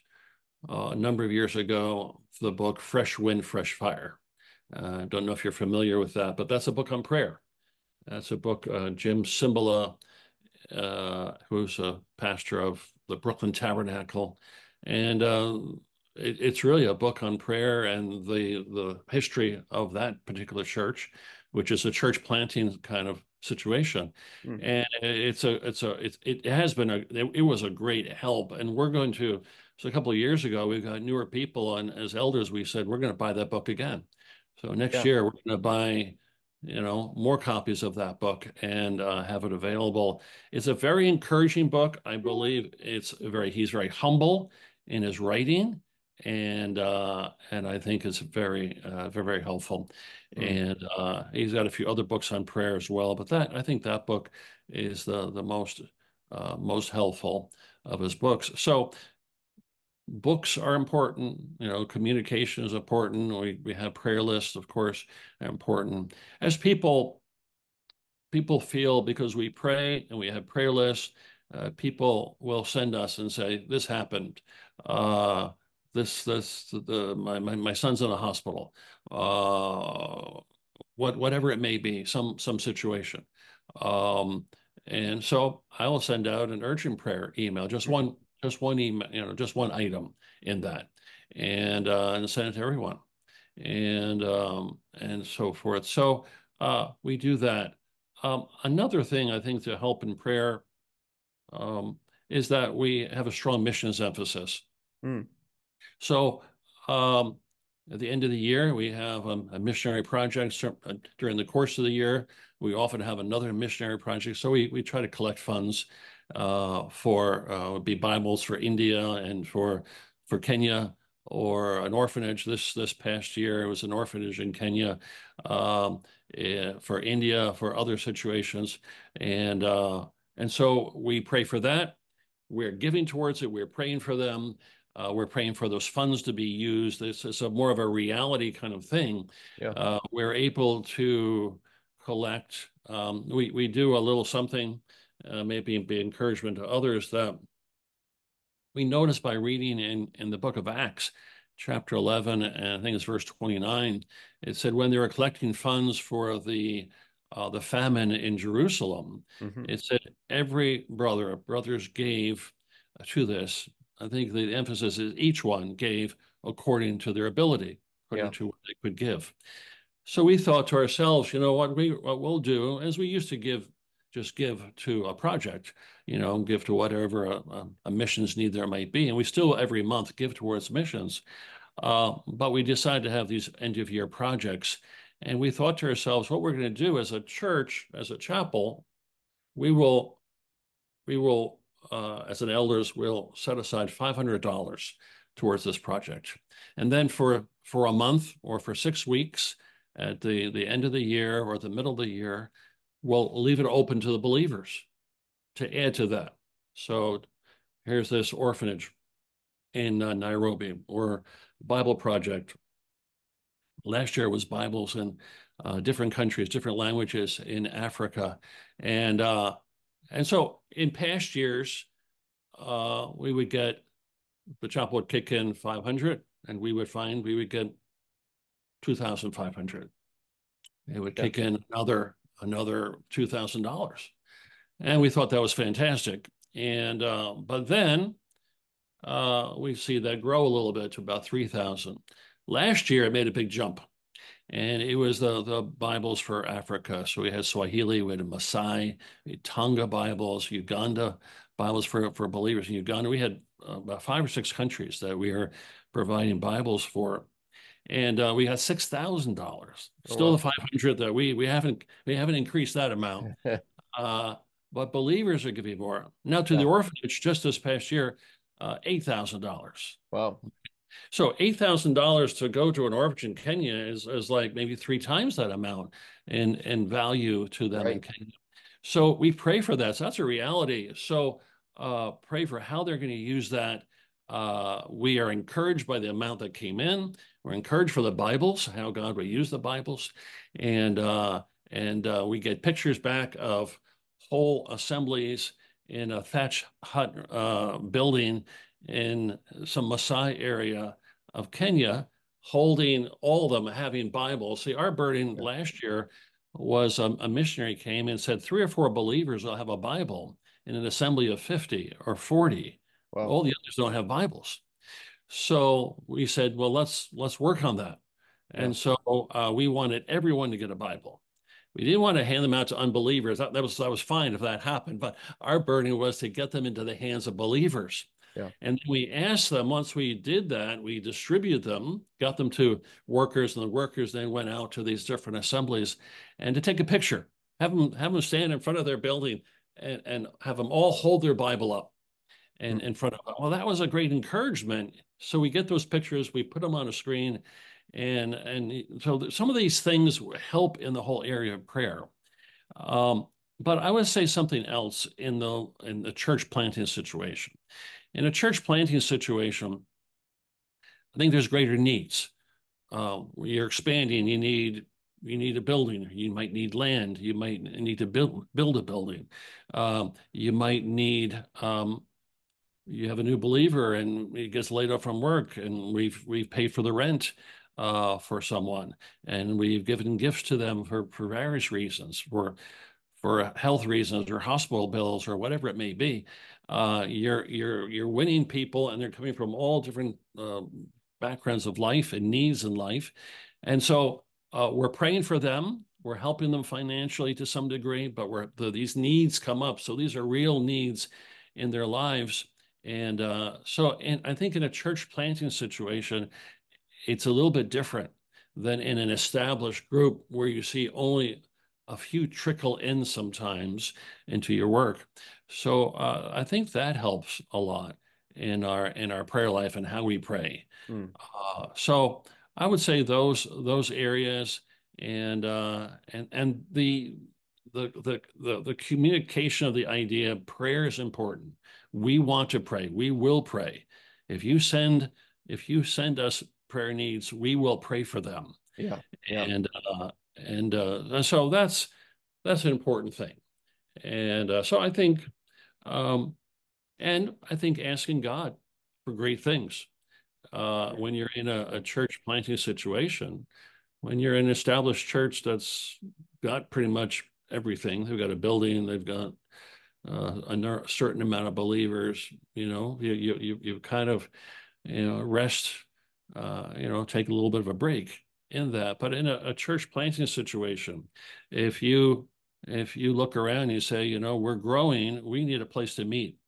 uh, a number of years ago the book Fresh Wind, Fresh Fire. Uh, I don't know if you're familiar with that, but that's a book on prayer. That's a book uh, Jim Cymbala, who's a pastor of the Brooklyn Tabernacle, and it, it's really a book on prayer and the the history of that particular church, which is a church planting kind of situation. Mm. and it's a it's a it, it has been a it, it, was a great help. And we're going to so a couple of years ago we got newer people and as elders. We said we're going to buy that book again. So next yeah. year we're going to buy you know more copies of that book and uh, have it available. It's a very encouraging book. I believe it's very he's very humble in his writing and uh, and I think it's very uh, very very helpful. Mm. And uh, he's got a few other books on prayer as well, but that I think that book is the the most uh, most helpful of his books. So books are important. You know, communication is important. We we have prayer lists, of course, important. As people people feel because we pray and we have prayer lists, uh, people will send us and say this happened. Uh, this this the my my, my son's in a hospital. Uh what whatever it may be some some situation. Um and so i will send out an urgent prayer email just one just one email you know just one item in that. And uh and send it to everyone. And um and so forth. So uh we do that. Um another thing i think to help in prayer um is that we have a strong missions emphasis. Mm. So um, at the end of the year, we have um, a missionary project uh, during the course of the year. We often have another missionary project. So we, we try to collect funds uh, for uh, be Bibles for India and for for Kenya or an orphanage. This this past year, it was an orphanage in Kenya um, eh, for India for other situations, and uh, and so we pray for that. We're giving towards it. We're praying for them. Uh, we're praying for those funds to be used. This is a more of a reality kind of thing. Yeah. Uh, we're able to collect. Um, we we do a little something, uh, maybe be encouragement to others that we notice by reading in in the book of Acts, chapter eleven, and I think it's verse twenty nine. It said when they were collecting funds for the uh, the famine in Jerusalem, mm-hmm. it said every brother brothers gave to this I think the emphasis is each one gave according to their ability, according yeah. to what they could give. So we thought to ourselves, you know what we what we'll do as we used to give, just give to a project, you know, give to whatever a, a, a missions need there might be, and we still every month give towards missions. Uh, but we decided to have these end of year projects, and we thought to ourselves, what we're going to do as a church, as a chapel, we will we will uh, as an elders, will set aside $500 towards this project. And then for, for a month or for six weeks at the, the end of the year or the middle of the year, we'll leave it open to the believers to add to that. So here's this orphanage in uh, Nairobi or Bible project. Last year was Bibles in uh, different countries, different languages in Africa. And uh, and so in past years, uh, we would get the chop would kick in 500 and we would find we would get 2,500. It would kick in another another $2,000. And we thought that was fantastic. And, uh, but then uh, we see that grow a little bit to about 3,000. Last year, it made a big jump. And it was the, the Bibles for Africa. So we had Swahili, we had Maasai, we had Tonga Bibles, Uganda Bibles for, for believers in Uganda. We had uh, about five or six countries that we are providing Bibles for and uh, we got six thousand dollars. Still oh, wow. the five hundred that we we haven't we haven't increased that amount. uh, but believers are giving more now to yeah. the orphanage. Just this past year, uh, eight thousand dollars. Wow. So eight thousand dollars to go to an orphanage in Kenya is is like maybe three times that amount in in value to them right. in Kenya. So we pray for that. So that's a reality. So uh, pray for how they're going to use that. Uh, we are encouraged by the amount that came in. We're encouraged for the Bibles, how God will use the Bibles, and uh, and uh, we get pictures back of whole assemblies in a thatch hut uh, building in some Maasai area of Kenya, holding all of them having Bibles. See, our burden last year was a, a missionary came and said three or four believers will have a Bible in an assembly of 50 or 40. Wow. All the others don't have Bibles. So we said, well, let's let's work on that. Yeah. And so uh, we wanted everyone to get a Bible. We didn't want to hand them out to unbelievers. That, that was that was fine if that happened, but our burden was to get them into the hands of believers. Yeah. And we asked them once we did that, we distributed them, got them to workers, and the workers then went out to these different assemblies and to take a picture, have them have them stand in front of their building and, and have them all hold their Bible up and in front of them. Well, that was a great encouragement. So we get those pictures, we put them on a screen, and and so some of these things help in the whole area of prayer. Um, but I would say something else in the in the church planting situation. In a church planting situation, I think there's greater needs. Uh, you're expanding, you need you need a building. You might need land. You might need to build build a building. Um, you might need um, you have a new believer and he gets laid off from work and we've we've paid for the rent uh, for someone and we've given gifts to them for, for various reasons for for health reasons or hospital bills or whatever it may be uh, you're you're you're winning people and they're coming from all different uh, backgrounds of life and needs in life. And so uh, we're praying for them. We're helping them financially to some degree but we're the, these needs come up. So these are real needs in their lives. And uh, so, and I think in a church planting situation, it's a little bit different than in an established group where you see only a few trickle in sometimes into your work. So uh, I think that helps a lot in our in our prayer life and how we pray. Mm. Uh, so I would say those those areas and uh, and and the the, the the the communication of the idea prayer is important we want to pray. We will pray. If you send if you send us prayer needs, we will pray for them. Yeah. yeah. And uh, and uh, and so that's that's an important thing. And uh, so I think um, and I think asking God for great things. Uh, when you're in a, a church planting situation, when you're in an established church that's got pretty much everything, they've got a building, they've got uh, a certain amount of believers. You know, you you you kind of you know rest. Uh, you know, take a little bit of a break in that. But in a, a church planting situation, if you if you look around, you say, you know, we're growing. We need a place to meet,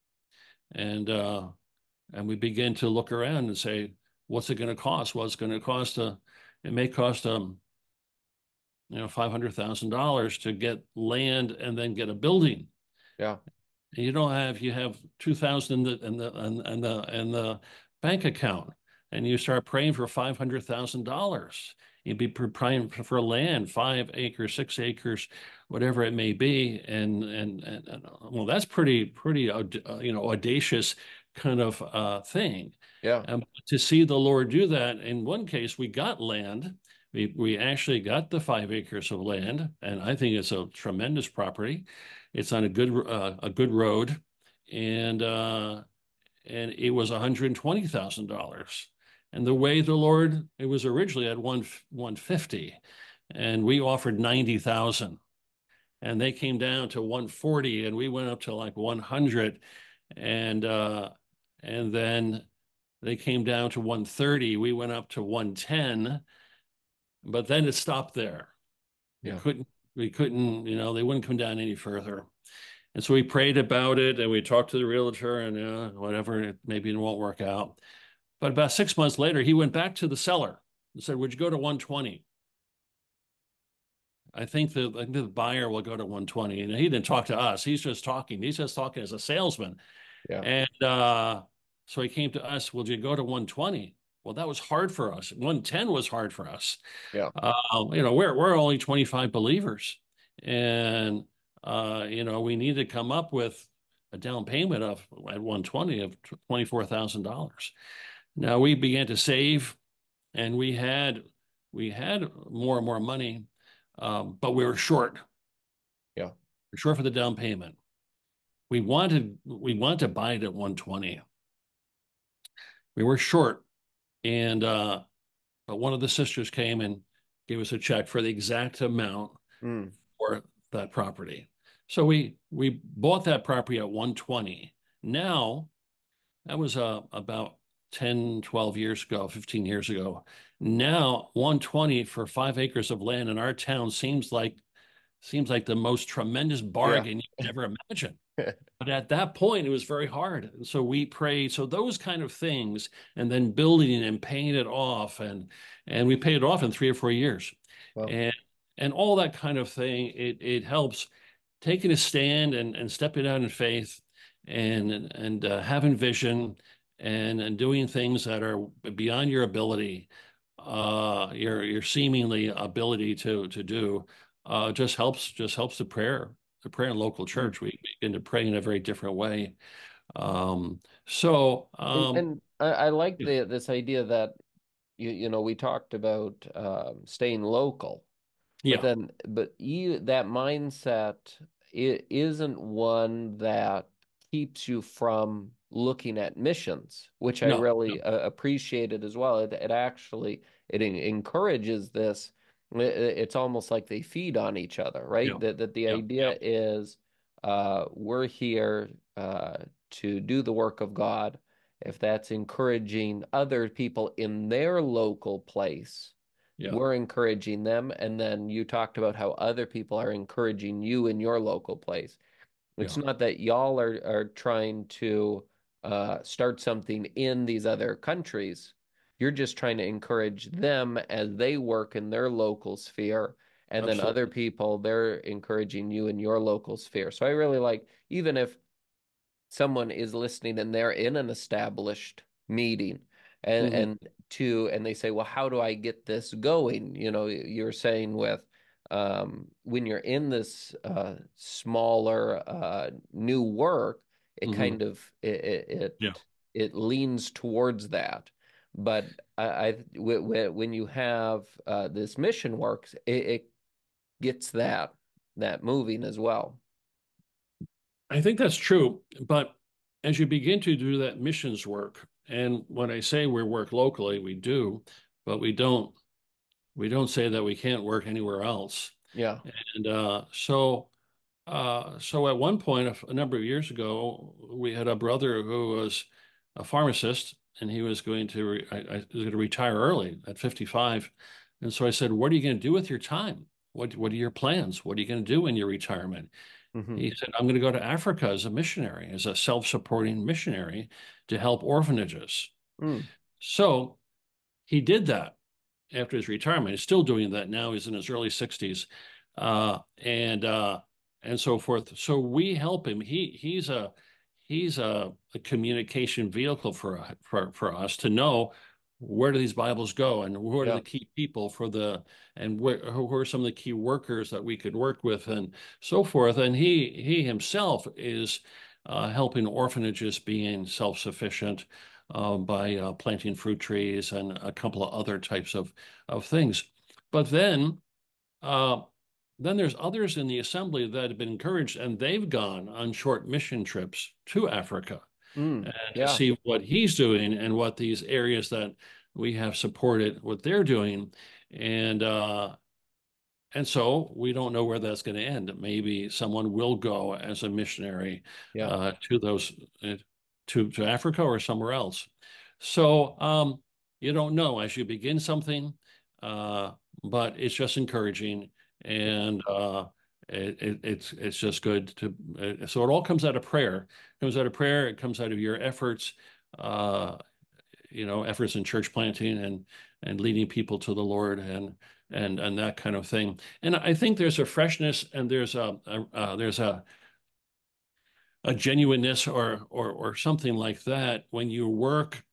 and uh, and we begin to look around and say, what's it going to cost? What's well, going to cost a? It may cost um, you know, five hundred thousand dollars to get land and then get a building yeah. You don't have you have two thousand in the in the and the and the bank account, and you start praying for five hundred thousand dollars. You'd be praying for land, five acres, six acres, whatever it may be, and and and, and well, that's pretty pretty uh, you know audacious kind of uh, thing. Yeah. Um, to see the Lord do that, in one case, we got land. We we actually got the five acres of land, and I think it's a tremendous property. It's on a good uh, a good road, and uh, and it was one hundred twenty thousand dollars. And the way the Lord, it was originally at one one fifty, and we offered ninety thousand. and they came down to 140 and we went up to like 100 and uh and then they came down to 130 we went up to 110 but then it stopped there. Yeah. we couldn't we couldn't you know they wouldn't come down any further. And so we prayed about it and we talked to the realtor and uh, whatever maybe it won't work out but about six months later he went back to the seller and said would you go to 120 I think the I think the buyer will go to 120. And he didn't talk to us. He's just talking. He's just talking as a salesman. Yeah. And uh, so he came to us. Will you go to 120? Well, that was hard for us. 110 was hard for us. Yeah. Uh, you know, we're we're only 25 believers, and uh, you know, we need to come up with a down payment of at 120 of $24,000. Now we began to save, and we had we had more and more money um, but we were short. Yeah, we're short for the down payment. We wanted we wanted to buy it at 120. We were short, and uh, but one of the sisters came and gave us a check for the exact amount mm. for that property. So we we bought that property at 120. Now, that was uh, about 10, 12 years ago, 15 years ago. Now, 120 for five acres of land in our town seems like seems like the most tremendous bargain yeah. you could ever imagine. but at that point, it was very hard. And so we prayed. So those kind of things, and then building and paying it off, and and we paid it off in three or four years, wow. and and all that kind of thing. It it helps taking a stand and and stepping out in faith, and and uh, having vision and, and doing things that are beyond your ability, uh, your your seemingly ability to to do, uh, just helps just helps the prayer the prayer in local mm-hmm. church. We begin to pray in a very different way. Um, so um, and, and I, I, like the this idea that you you know we talked about um, staying local. Yeah. But then, but you that mindset it isn't one that keeps you from looking at missions, which no, I really no. uh, appreciated as well. It, it actually it encourages this. it's almost like they feed on each other, right? Yeah. That that the yeah. idea is uh, we're here uh, to do the work of God. If that's encouraging other people in their local place, yeah. we're encouraging them. And then you talked about how other people are encouraging you in your local place. It's yeah. not that y'all are are trying to uh, start something in these other countries. You're just trying to encourage them as they work in their local sphere. And Absolutely. then other people, they're encouraging you in your local sphere. So I really like, even if someone is listening and they're in an established meeting and, mm-hmm. and to, and they say, well, how do I get this going? You know, you're saying with, um, when you're in this uh, smaller uh, new work, it mm-hmm. kind of it it, yeah. it leans towards that. But I, I when you have uh, this mission works, it, it gets that that moving as well. I think that's true, but as you begin to do that missions work, and when I say we work locally, we do, but we don't we don't say that we can't work anywhere else. Yeah. And uh, so uh, so at one point, a, a, number of years ago, we had a brother who was a pharmacist, and he was going to re- I, I was going to retire early at 55. And so I said, "What are you going to do with your time? What What are your plans? What are you going to do in your retirement?" Mm-hmm. He said, "I'm going to go to Africa as a missionary, as a self-supporting missionary, to help orphanages." Mm. So he did that after his retirement. He's still doing that now. He's in his early 60s, uh, and uh, and so forth. So we help him. He he's a he's a, a communication vehicle for, for for us to know where do these Bibles go and who are yeah. the key people for the and where who are some of the key workers that we could work with and so forth. And he he himself is uh, helping orphanages being self sufficient. Uh, by uh, planting fruit trees and a couple of other types of, of things. But then uh, then there's others in the assembly that have been encouraged and they've gone on short mission trips to Africa mm, and yeah. to see what he's doing and what these areas that we have supported what they're doing and uh, and so we don't know where that's going to end. Maybe someone will go as a missionary Yeah. uh, to those uh, to to Africa or somewhere else. So um, you don't know as you begin something, uh, but it's just encouraging, and uh, it, it, it's it's just good to. uh, so it all comes out of prayer. It comes out of prayer. It comes out of your efforts. Uh, you know, efforts in church planting and and leading people to the Lord and and and that kind of thing. And I think there's a freshness and there's a, a uh, there's a a genuineness or or or something like that when you work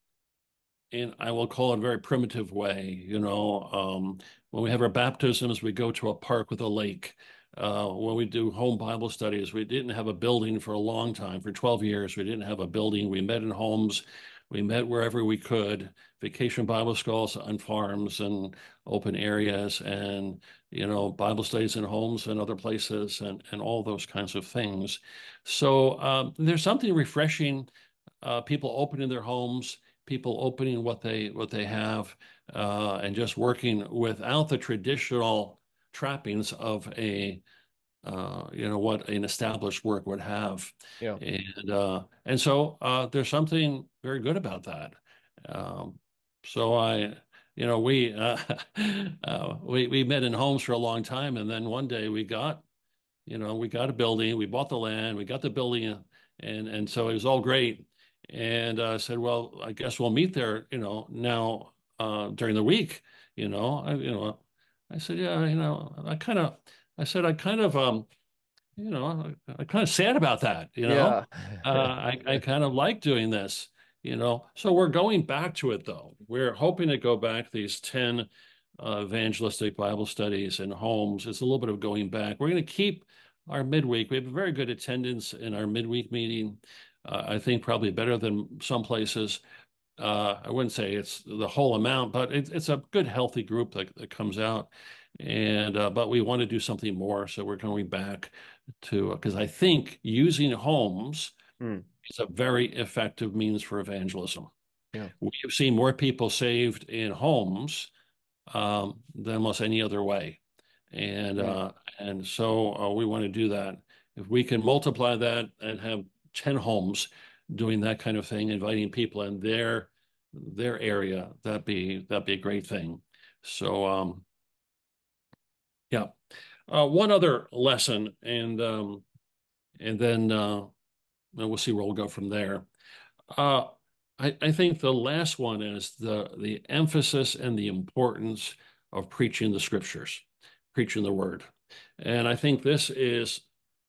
in I will call it a very primitive way. You know, um, when we have our baptisms, we go to a park with a lake. Uh, when we do home Bible studies, we didn't have a building for a long time. For 12 years, we didn't have a building. We met in homes. We met wherever we could, vacation Bible schools on farms and open areas and, you know, Bible studies in homes and other places and, and all those kinds of things. So um, there's something refreshing, uh, people opening their homes, people opening what they what they have uh, and just working without the traditional trappings of a uh, you know what an established work would have. Yeah. and uh, and so uh, there's something very good about that. Um, so I you know we uh, uh, we we met in homes for a long time and then one day we got you know we got a building we bought the land we got the building and and so it was all great. And I said well I guess we'll meet there you know now uh, during the week you know I, you know I said yeah you know I kind of I said I kind of um you know I, I kind of sad about that you know Yeah. uh, I, I kind of like doing this, you know. So we're going back to it though. We're hoping to go back these 10 uh, evangelistic Bible studies in homes. It's a little bit of going back. We're going to keep our midweek. We have a very good attendance in our midweek meeting. Uh, I think probably better than some places. Uh, I wouldn't say it's the whole amount, but it, it's a good, healthy group that, that comes out. And uh, but we want to do something more, so we're going back to because I think using homes Hmm. is a very effective means for evangelism. Yeah. We have seen more people saved in homes um, than almost any other way, and uh, and so uh, we want to do that. If we can multiply that and have ten homes doing that kind of thing, inviting people in their their area, that'd be that'd be a great thing. So um, yeah. Uh, one other lesson, and um, and then uh, and we'll see where we'll go from there. Uh, I, I think the last one is the the emphasis and the importance of preaching the scriptures, preaching the word, and I think this is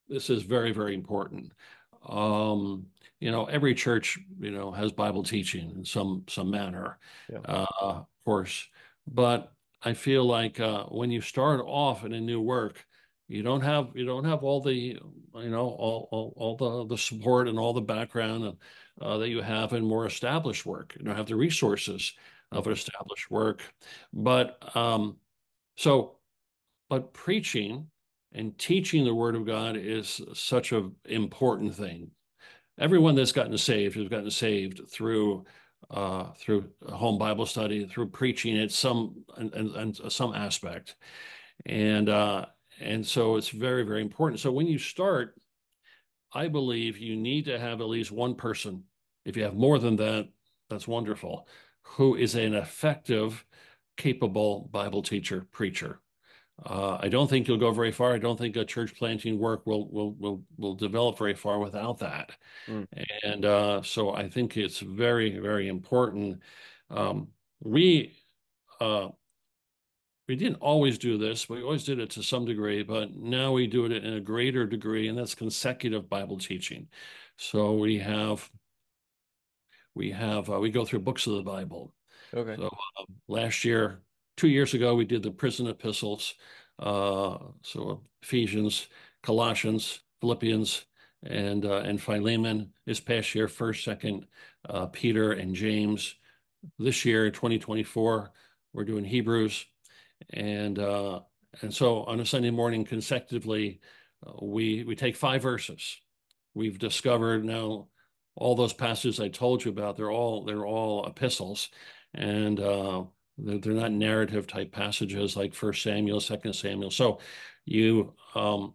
this is very very important. Um, you know, every church you know has Bible teaching in some some manner, Yeah. uh, of course, but I feel like uh, when you start off in a new work, you don't have you don't have all the you know all all, all the the support and all the background and, uh, that you have in more established work. You don't have the resources of an established work, but um, so but preaching and teaching the word of God is such an important thing. Everyone that's gotten saved has gotten saved through uh, through home Bible study, through preaching at some and, and, and some aspect, and uh, and so it's very very important. So when you start, I believe you need to have at least one person. If you have more than that, that's wonderful. Who is an effective, capable Bible teacher preacher. Uh, I don't think you'll go very far. I don't think a church planting work will will will will develop very far without that. Mm. And uh, so I think it's very very important. Um, we uh, we didn't always do this. We always did it to some degree, but now we do it in a greater degree, and that's consecutive Bible teaching. So we have we have uh, we go through books of the Bible. Okay. So uh, last year, two years ago, we did the prison epistles. Uh, so Ephesians, Colossians, Philippians, and uh, and Philemon. This past year, First, Second, uh, Peter, and James. This year, 2024, we're doing Hebrews, and uh, and so on a Sunday morning, consecutively, uh, we we take five verses. We've discovered now all those passages I told you about. They're all they're all epistles, and uh, They're, they're not narrative type passages like First Samuel, Second Samuel. So you um,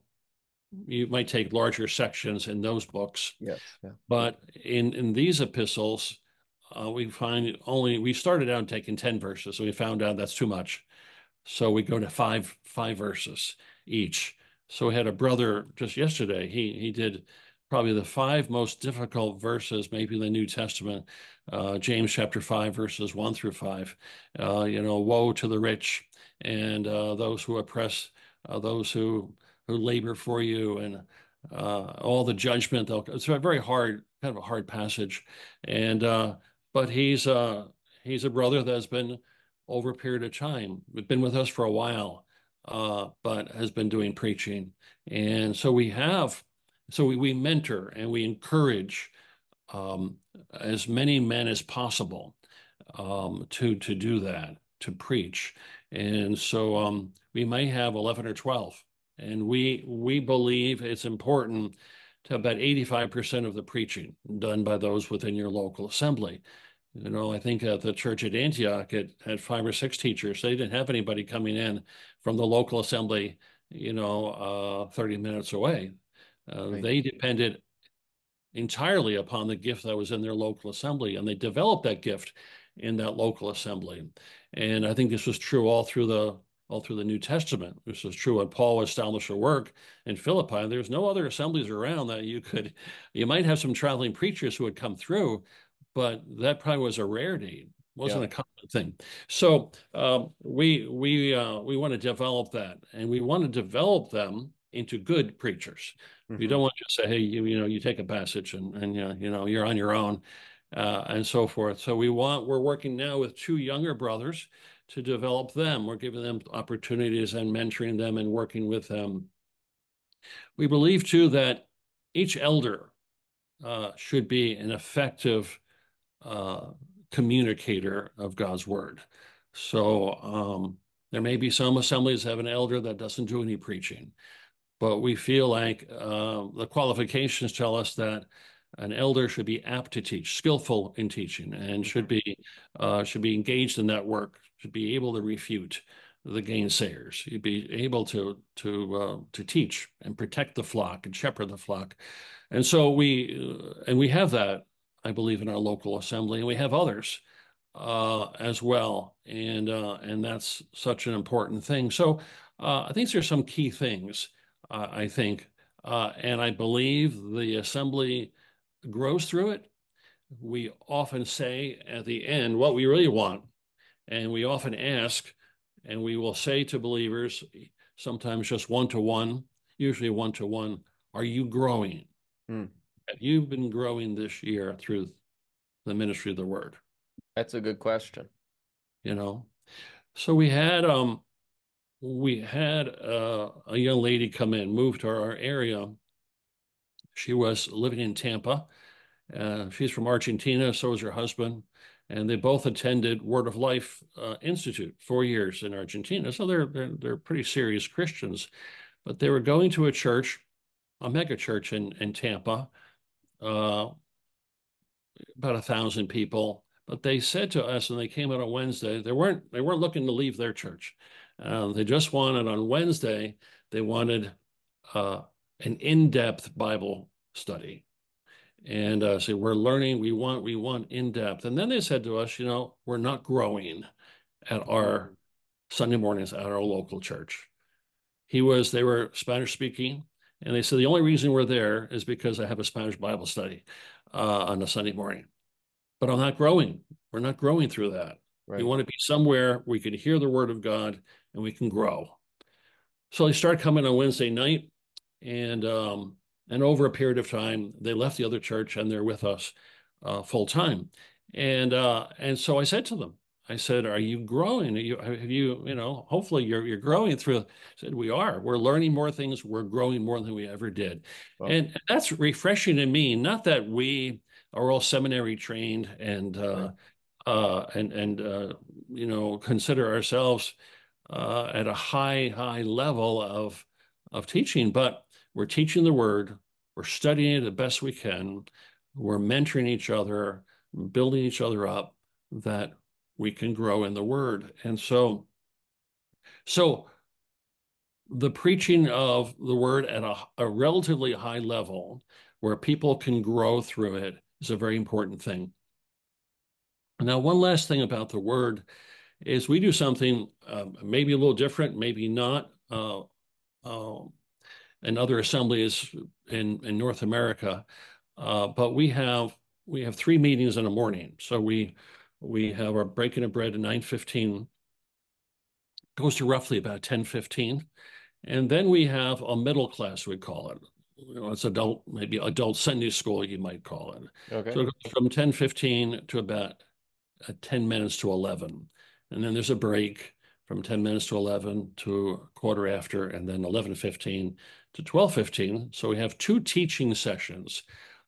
you might take larger sections in those books. Yes. Yeah. But in in these epistles, uh, we find only we started out taking 10 verses. So we found out that's too much. So we go to five five verses each. So we had a brother just yesterday. He he did probably the five most difficult verses, maybe in the New Testament. Uh, James chapter five, verses one through five. Uh, you know, woe to the rich and uh, those who oppress uh, those who who labor for you, and uh, all the judgment. It's a very hard, kind of a hard passage, and uh, but he's uh he's a brother that's been over a period of time, been with us for a while uh, but has been doing preaching. And so we have, so we, we mentor and we encourage um, as many men as possible um, to to do that, to preach. And so um, we may have 11 or 12. And we we believe it's important to have about 85% of the preaching done by those within your local assembly. You know, I think at the church at Antioch, it had five or six teachers. They didn't have anybody coming in from the local assembly, you know, uh, 30 minutes away. Uh, right. They depended entirely upon the gift that was in their local assembly, and they developed that gift in that local assembly. And I think this was true all through the all through the New Testament. This was true when Paul established a work in Philippi. There's no other assemblies around that you could. You might have some traveling preachers who would come through, but that probably was a rarity wasn't yeah. a common thing so um, we we uh, we want to develop that and we want to develop them into good preachers. Mm-hmm. we don't want to say hey you, you know you take a passage and and you know, you know you're on your own uh, and so forth. So we want we're working now with two younger brothers to develop them. We're giving them opportunities and mentoring them and working with them. We believe too that each elder uh, should be an effective uh, communicator of God's word. So um, there may be some assemblies have an elder that doesn't do any preaching, but we feel like uh, the qualifications tell us that an elder should be apt to teach, skillful in teaching, and should be uh, should be engaged in that work, should be able to refute the gainsayers. You'd be able to to uh, to teach and protect the flock and shepherd the flock, and so we uh, and we have that I believe, in our local assembly, and we have others uh, as well, and uh, and that's such an important thing. So uh, I think there's some key things. Uh, I think, uh, and I believe the assembly grows through it. We often say at the end what we really want, and we often ask, and we will say to believers, sometimes just one to one, usually one to one, are you growing? Mm have you been growing this year through the ministry of the word? That's a good question. You know, so we had um we had uh, a young lady come in, moved to our area. She was living in Tampa. Uh, she's from Argentina, so is her husband, and they both attended Word of Life uh, Institute four years in Argentina. So they're, they're they're pretty serious Christians, but they were going to a church, a mega church in in Tampa, uh, about a thousand people. But they said to us, and they came out on Wednesday, they weren't they weren't looking to leave their church. Uh, they just wanted on Wednesday they wanted uh, an in-depth Bible study, and uh, so we're learning. We want we want in-depth. And then they said to us, you know, we're not growing at our Sunday mornings at our local church. He was they were Spanish speaking. And they said, the only reason we're there is because I have a Spanish Bible study uh, on a Sunday morning. But I'm not growing. We're not growing through that. Right. We want to be somewhere we can hear the word of God and we can grow. So they start coming on Wednesday night. And um, and over a period of time, they left the other church and they're with us uh, full time. And uh, and so I said to them, I said, "Are you growing? Are you have you you know? Hopefully, you're you're growing through." I said, "We are. We're learning more things. We're growing more than we ever did," and that's refreshing to me. Not that we are all seminary trained and uh, uh, and and uh, you know consider ourselves uh, at a high high level of of teaching, but we're teaching the word. We're studying it the best we can. We're mentoring each other, building each other up. That we can grow in the word. And so, so the preaching of the word at a, a relatively high level where people can grow through it is a very important thing. Now, one last thing about the word is we do something um, maybe a little different, maybe not. Uh, uh, in other assemblies in, in North America, uh, but we have we have three meetings in the morning. So we we have our breaking of bread at nine fifteen, goes to roughly about ten fifteen, and then we have a middle class we call it. You know, it's adult maybe adult Sunday school you might call it. Okay. So it goes from ten fifteen to about uh, ten minutes to eleven and then there's a break from 10 minutes to 11 to quarter after, and then 11.15 to 12.15. So we have two teaching sessions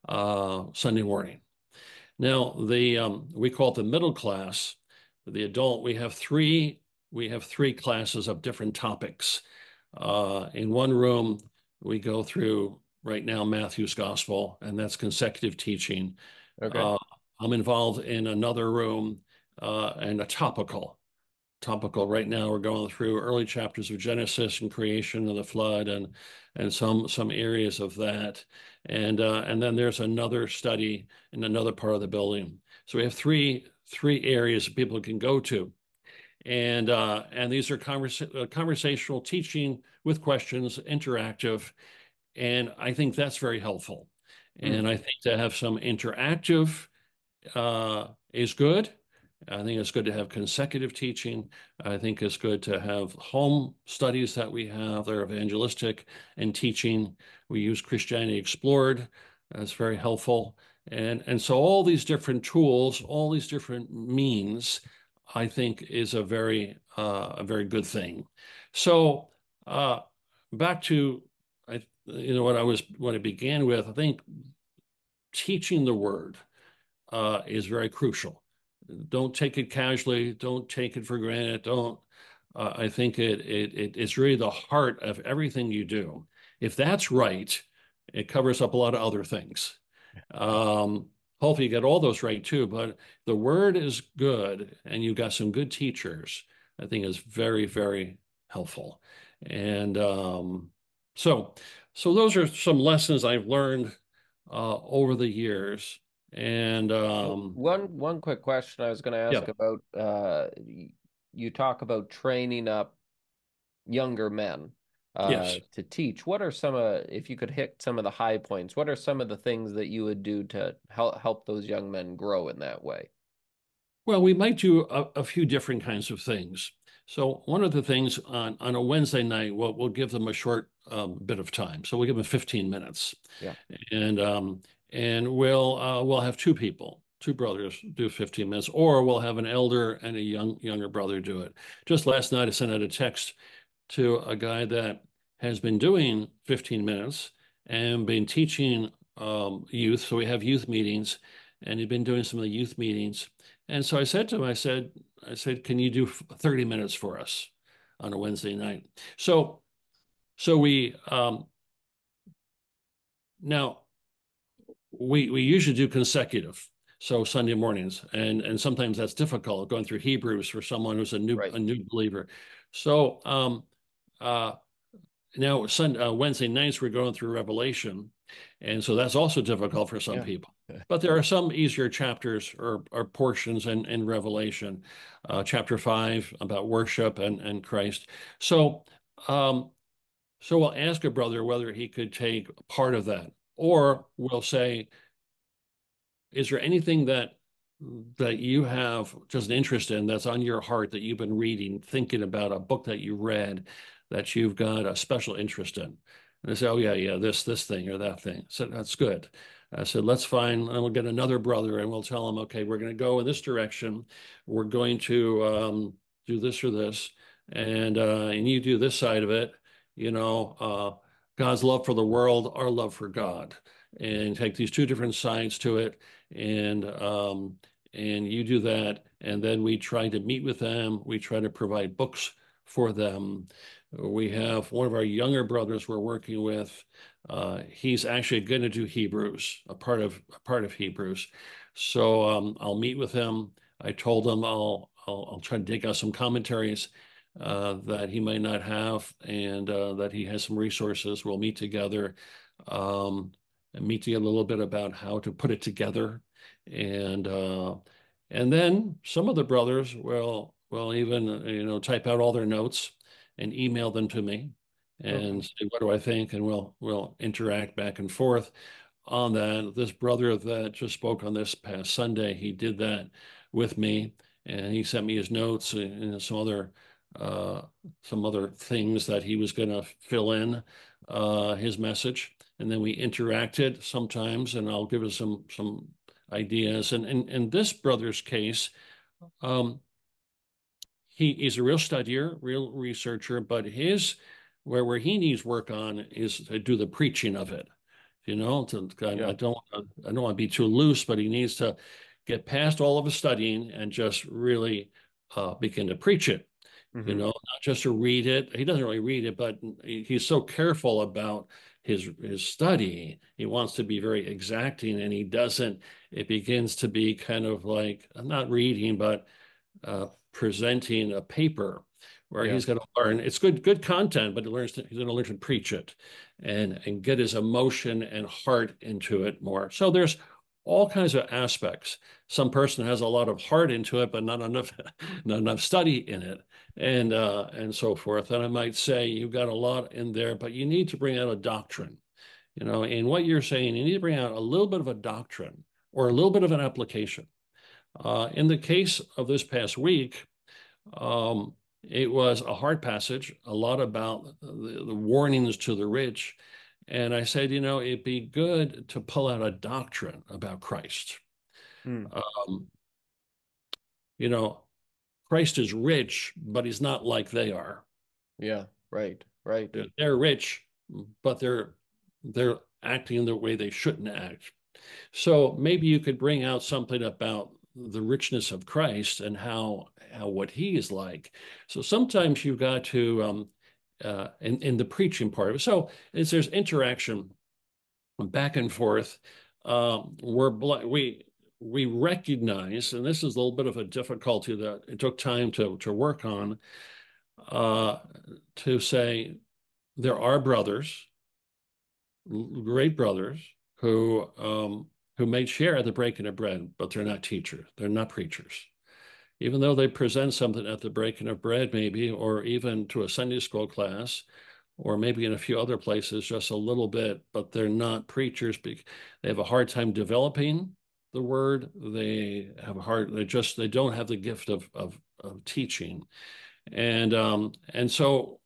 uh, Sunday morning. Now, the um, we call it the middle class. The adult, we have three we have three classes of different topics. Uh, in one room, we go through right now Matthew's Gospel, and that's consecutive teaching. Okay. Uh, I'm involved in another room uh, and a topical. Topical right now, we're going through early chapters of Genesis and creation and the flood and and some some areas of that, and uh, and then there's another study in another part of the building. So we have three three areas that people can go to, and uh, and these are conversa- uh, conversational teaching with questions, interactive, and I think that's very helpful. Mm. And I think to have some interactive uh, is good I think it's good to have consecutive teaching. I think it's good to have home studies that we have. They're evangelistic and teaching. We use Christianity Explored. That's very helpful. And, and so all these different tools, all these different means, I think is a very, uh, a very good thing. So uh, back to, I, you know, what I was, what I began with, I think teaching the word uh, is very crucial don't take it casually. Don't take it for granted. Don't. Uh, I think it, it it it's really the heart of everything you do. If that's right, it covers up a lot of other things. Um, hopefully, you get all those right too. But the word is good, and you've got some good teachers. I think is very very helpful. And um, so so those are some lessons I've learned uh, over the years and um, one one quick question I was going to ask yeah. about uh, you talk about training up younger men uh, yes. to teach. What are some of if you could hit some of the high points? What are some of the things that you would do to help help those young men grow in that way? Well, we might do a, a few different kinds of things. So one of the things on, on a Wednesday night, we'll, we'll give them a short um, bit of time. So we'll give them 15 minutes. Yeah. And um, and we'll uh, we'll have two people two brothers do 15 minutes or we'll have an elder and a young younger brother do it. Just last night i sent out a text to a guy that has been doing 15 minutes and been teaching um, youth. So we have youth meetings and he'd been doing some of the youth meetings. And so i said to him i said i said can you do 30 minutes for us on a wednesday night? So so we um, now we we usually do consecutive so sunday mornings and and sometimes that's difficult going through hebrews for someone who's a new right. a new believer. So um uh now Sunday, uh, wednesday nights we're going through revelation and so that's also difficult for some yeah. people. But there are some easier chapters or, or portions in, in revelation uh, chapter 5 about worship and, and christ. So um so we'll ask a brother whether he could take part of that or we'll say, is there anything that that you have just an interest in that's on your heart that you've been reading, thinking about a book that you read that you've got a special interest in? And they say, oh yeah, yeah, this, this thing or that thing. So that's good. I said, let's find, and we'll get another brother and we'll tell him, okay, we're going to go in this direction. We're going to um, do this or this. And, uh, and you do this side of it, you know, uh, God's love for the world, our love for God, and take these two different sides to it. And um, and you do that, and then we try to meet with them. We try to provide books for them. We have one of our younger brothers we're working with. Uh, he's actually going to do Hebrews, a part of a part of Hebrews. So um, I'll meet with him. I told him I'll I'll, I'll try to dig out some commentaries uh, that he might not have and uh, that he has some resources. We'll meet together um, and meet together a little bit about how to put it together. And uh, and then some of the brothers will will even you know type out all their notes and email them to me and okay. say what do I think, and we'll we'll interact back and forth on that. This brother that just spoke on this past Sunday, he did that with me, and he sent me his notes and some other uh, some other things that he was going to fill in uh, his message, and then we interacted sometimes, and I'll give us some some ideas. And in, in this brother's case, um, he is a real studier, real researcher, but his where where he needs work on is to do the preaching of it. You know, to, yeah. I, don't I don't want to be too loose, but he needs to get past all of his studying and just really uh, begin to preach it. Mm-hmm. You know, not just to read it. He doesn't really read it, but he's so careful about his his study. He wants to be very exacting, and he doesn't. It begins to be kind of like not reading, but uh, presenting a paper where yeah. he's going to learn. It's good good content, but he learns to, he's going to learn to preach it and and get his emotion and heart into it more. So there's all kinds of aspects. Some person has a lot of heart into it, but not enough not enough study in it and uh, and so forth. And I might say you've got a lot in there, but you need to bring out a doctrine. You know, in what you're saying, you need to bring out a little bit of a doctrine or a little bit of an application. Uh, in the case of this past week, um, it was a hard passage, a lot about the, the warnings to the rich. And I said, you know, it'd be good to pull out a doctrine about Christ. Hmm. Um, you know, Christ is rich, but he's not like they are. Yeah, right, right. They're, they're rich, but they're they're acting the way they shouldn't act. So maybe you could bring out something about the richness of Christ and how how what he is like. So sometimes you've got to um, uh, in in the preaching part of it. So there's interaction back and forth, um, we're we we recognize, and this is a little bit of a difficulty that it took time to, to work on, uh, to say there are brothers, great brothers, who um, who may share at the breaking of bread, but they're not teachers, they're not preachers. Even though they present something at the breaking of bread, maybe, or even to a Sunday school class, or maybe in a few other places, just a little bit, but they're not preachers. They have a hard time developing the word. They have a heart. They just they don't have the gift of of, of teaching, and um, and so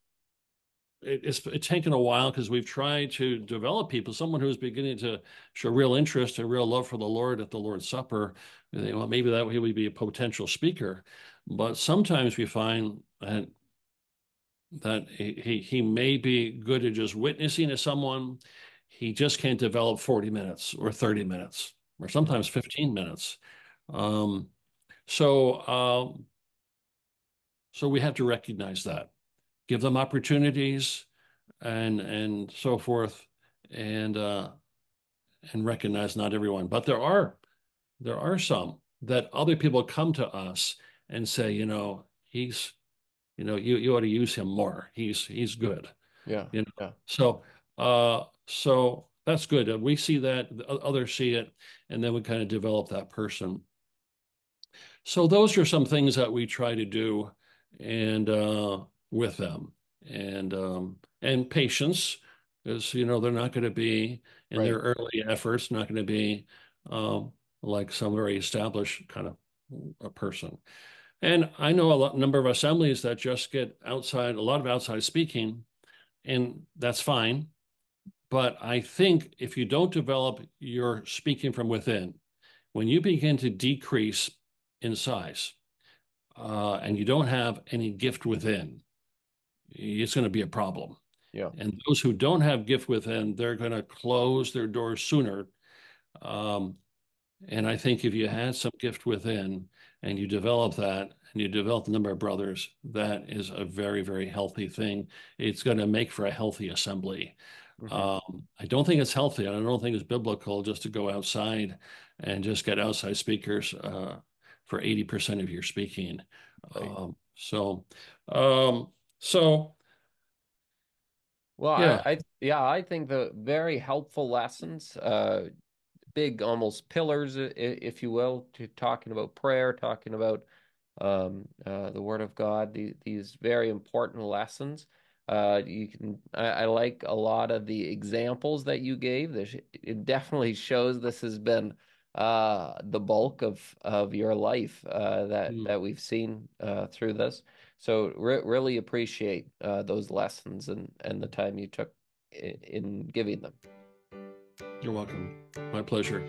it, it's it's taken a while because we've tried to develop people. Someone who's beginning to show real interest and real love for the Lord at the Lord's Supper. They, well, maybe that he would be a potential speaker, but sometimes we find that that he he may be good at just witnessing to someone. He just can't develop 40 minutes or 30 minutes or sometimes 15 minutes. Um, so, um, so we have to recognize that, give them opportunities, and and so forth, and uh, and recognize not everyone, but there are there are some that other people come to us and say, you know, he's, you know, you you ought to use him more. He's he's good. Yeah. You know? Yeah. So uh, so that's good. We see that, others see it, and then we kind of develop that person. So those are some things that we try to do, and uh, with them, and um, and patience, because you know they're not going to be in right. their early efforts, not going to be um, like some very established kind of a person. And I know a lot, number of assemblies that just get outside, a lot of outside speaking, and that's fine. But I think if you don't develop your speaking from within, when you begin to decrease in size uh, and you don't have any gift within, it's going to be a problem. Yeah. And those who don't have gift within, they're going to close their doors sooner. Um, and I think if you had some gift within and you develop that and you develop the number of brothers, that is a very, very healthy thing. It's going to make for a healthy assembly. Mm-hmm. Um, I don't think it's healthy. I don't think it's biblical just to go outside and just get outside speakers uh, for 80% of your speaking. Right. Um, so, um, so well, yeah. I, I, yeah, I think the very helpful lessons, uh, big almost pillars, if you will, to talking about prayer, talking about um, uh, the Word of God. The, these very important lessons. Uh, you can. I, I, like a lot of the examples that you gave. This it definitely shows this has been uh, the bulk of of your life uh, that mm. that we've seen uh, through this. So re- really appreciate uh, those lessons and and the time you took in, in giving them. You're welcome. My pleasure.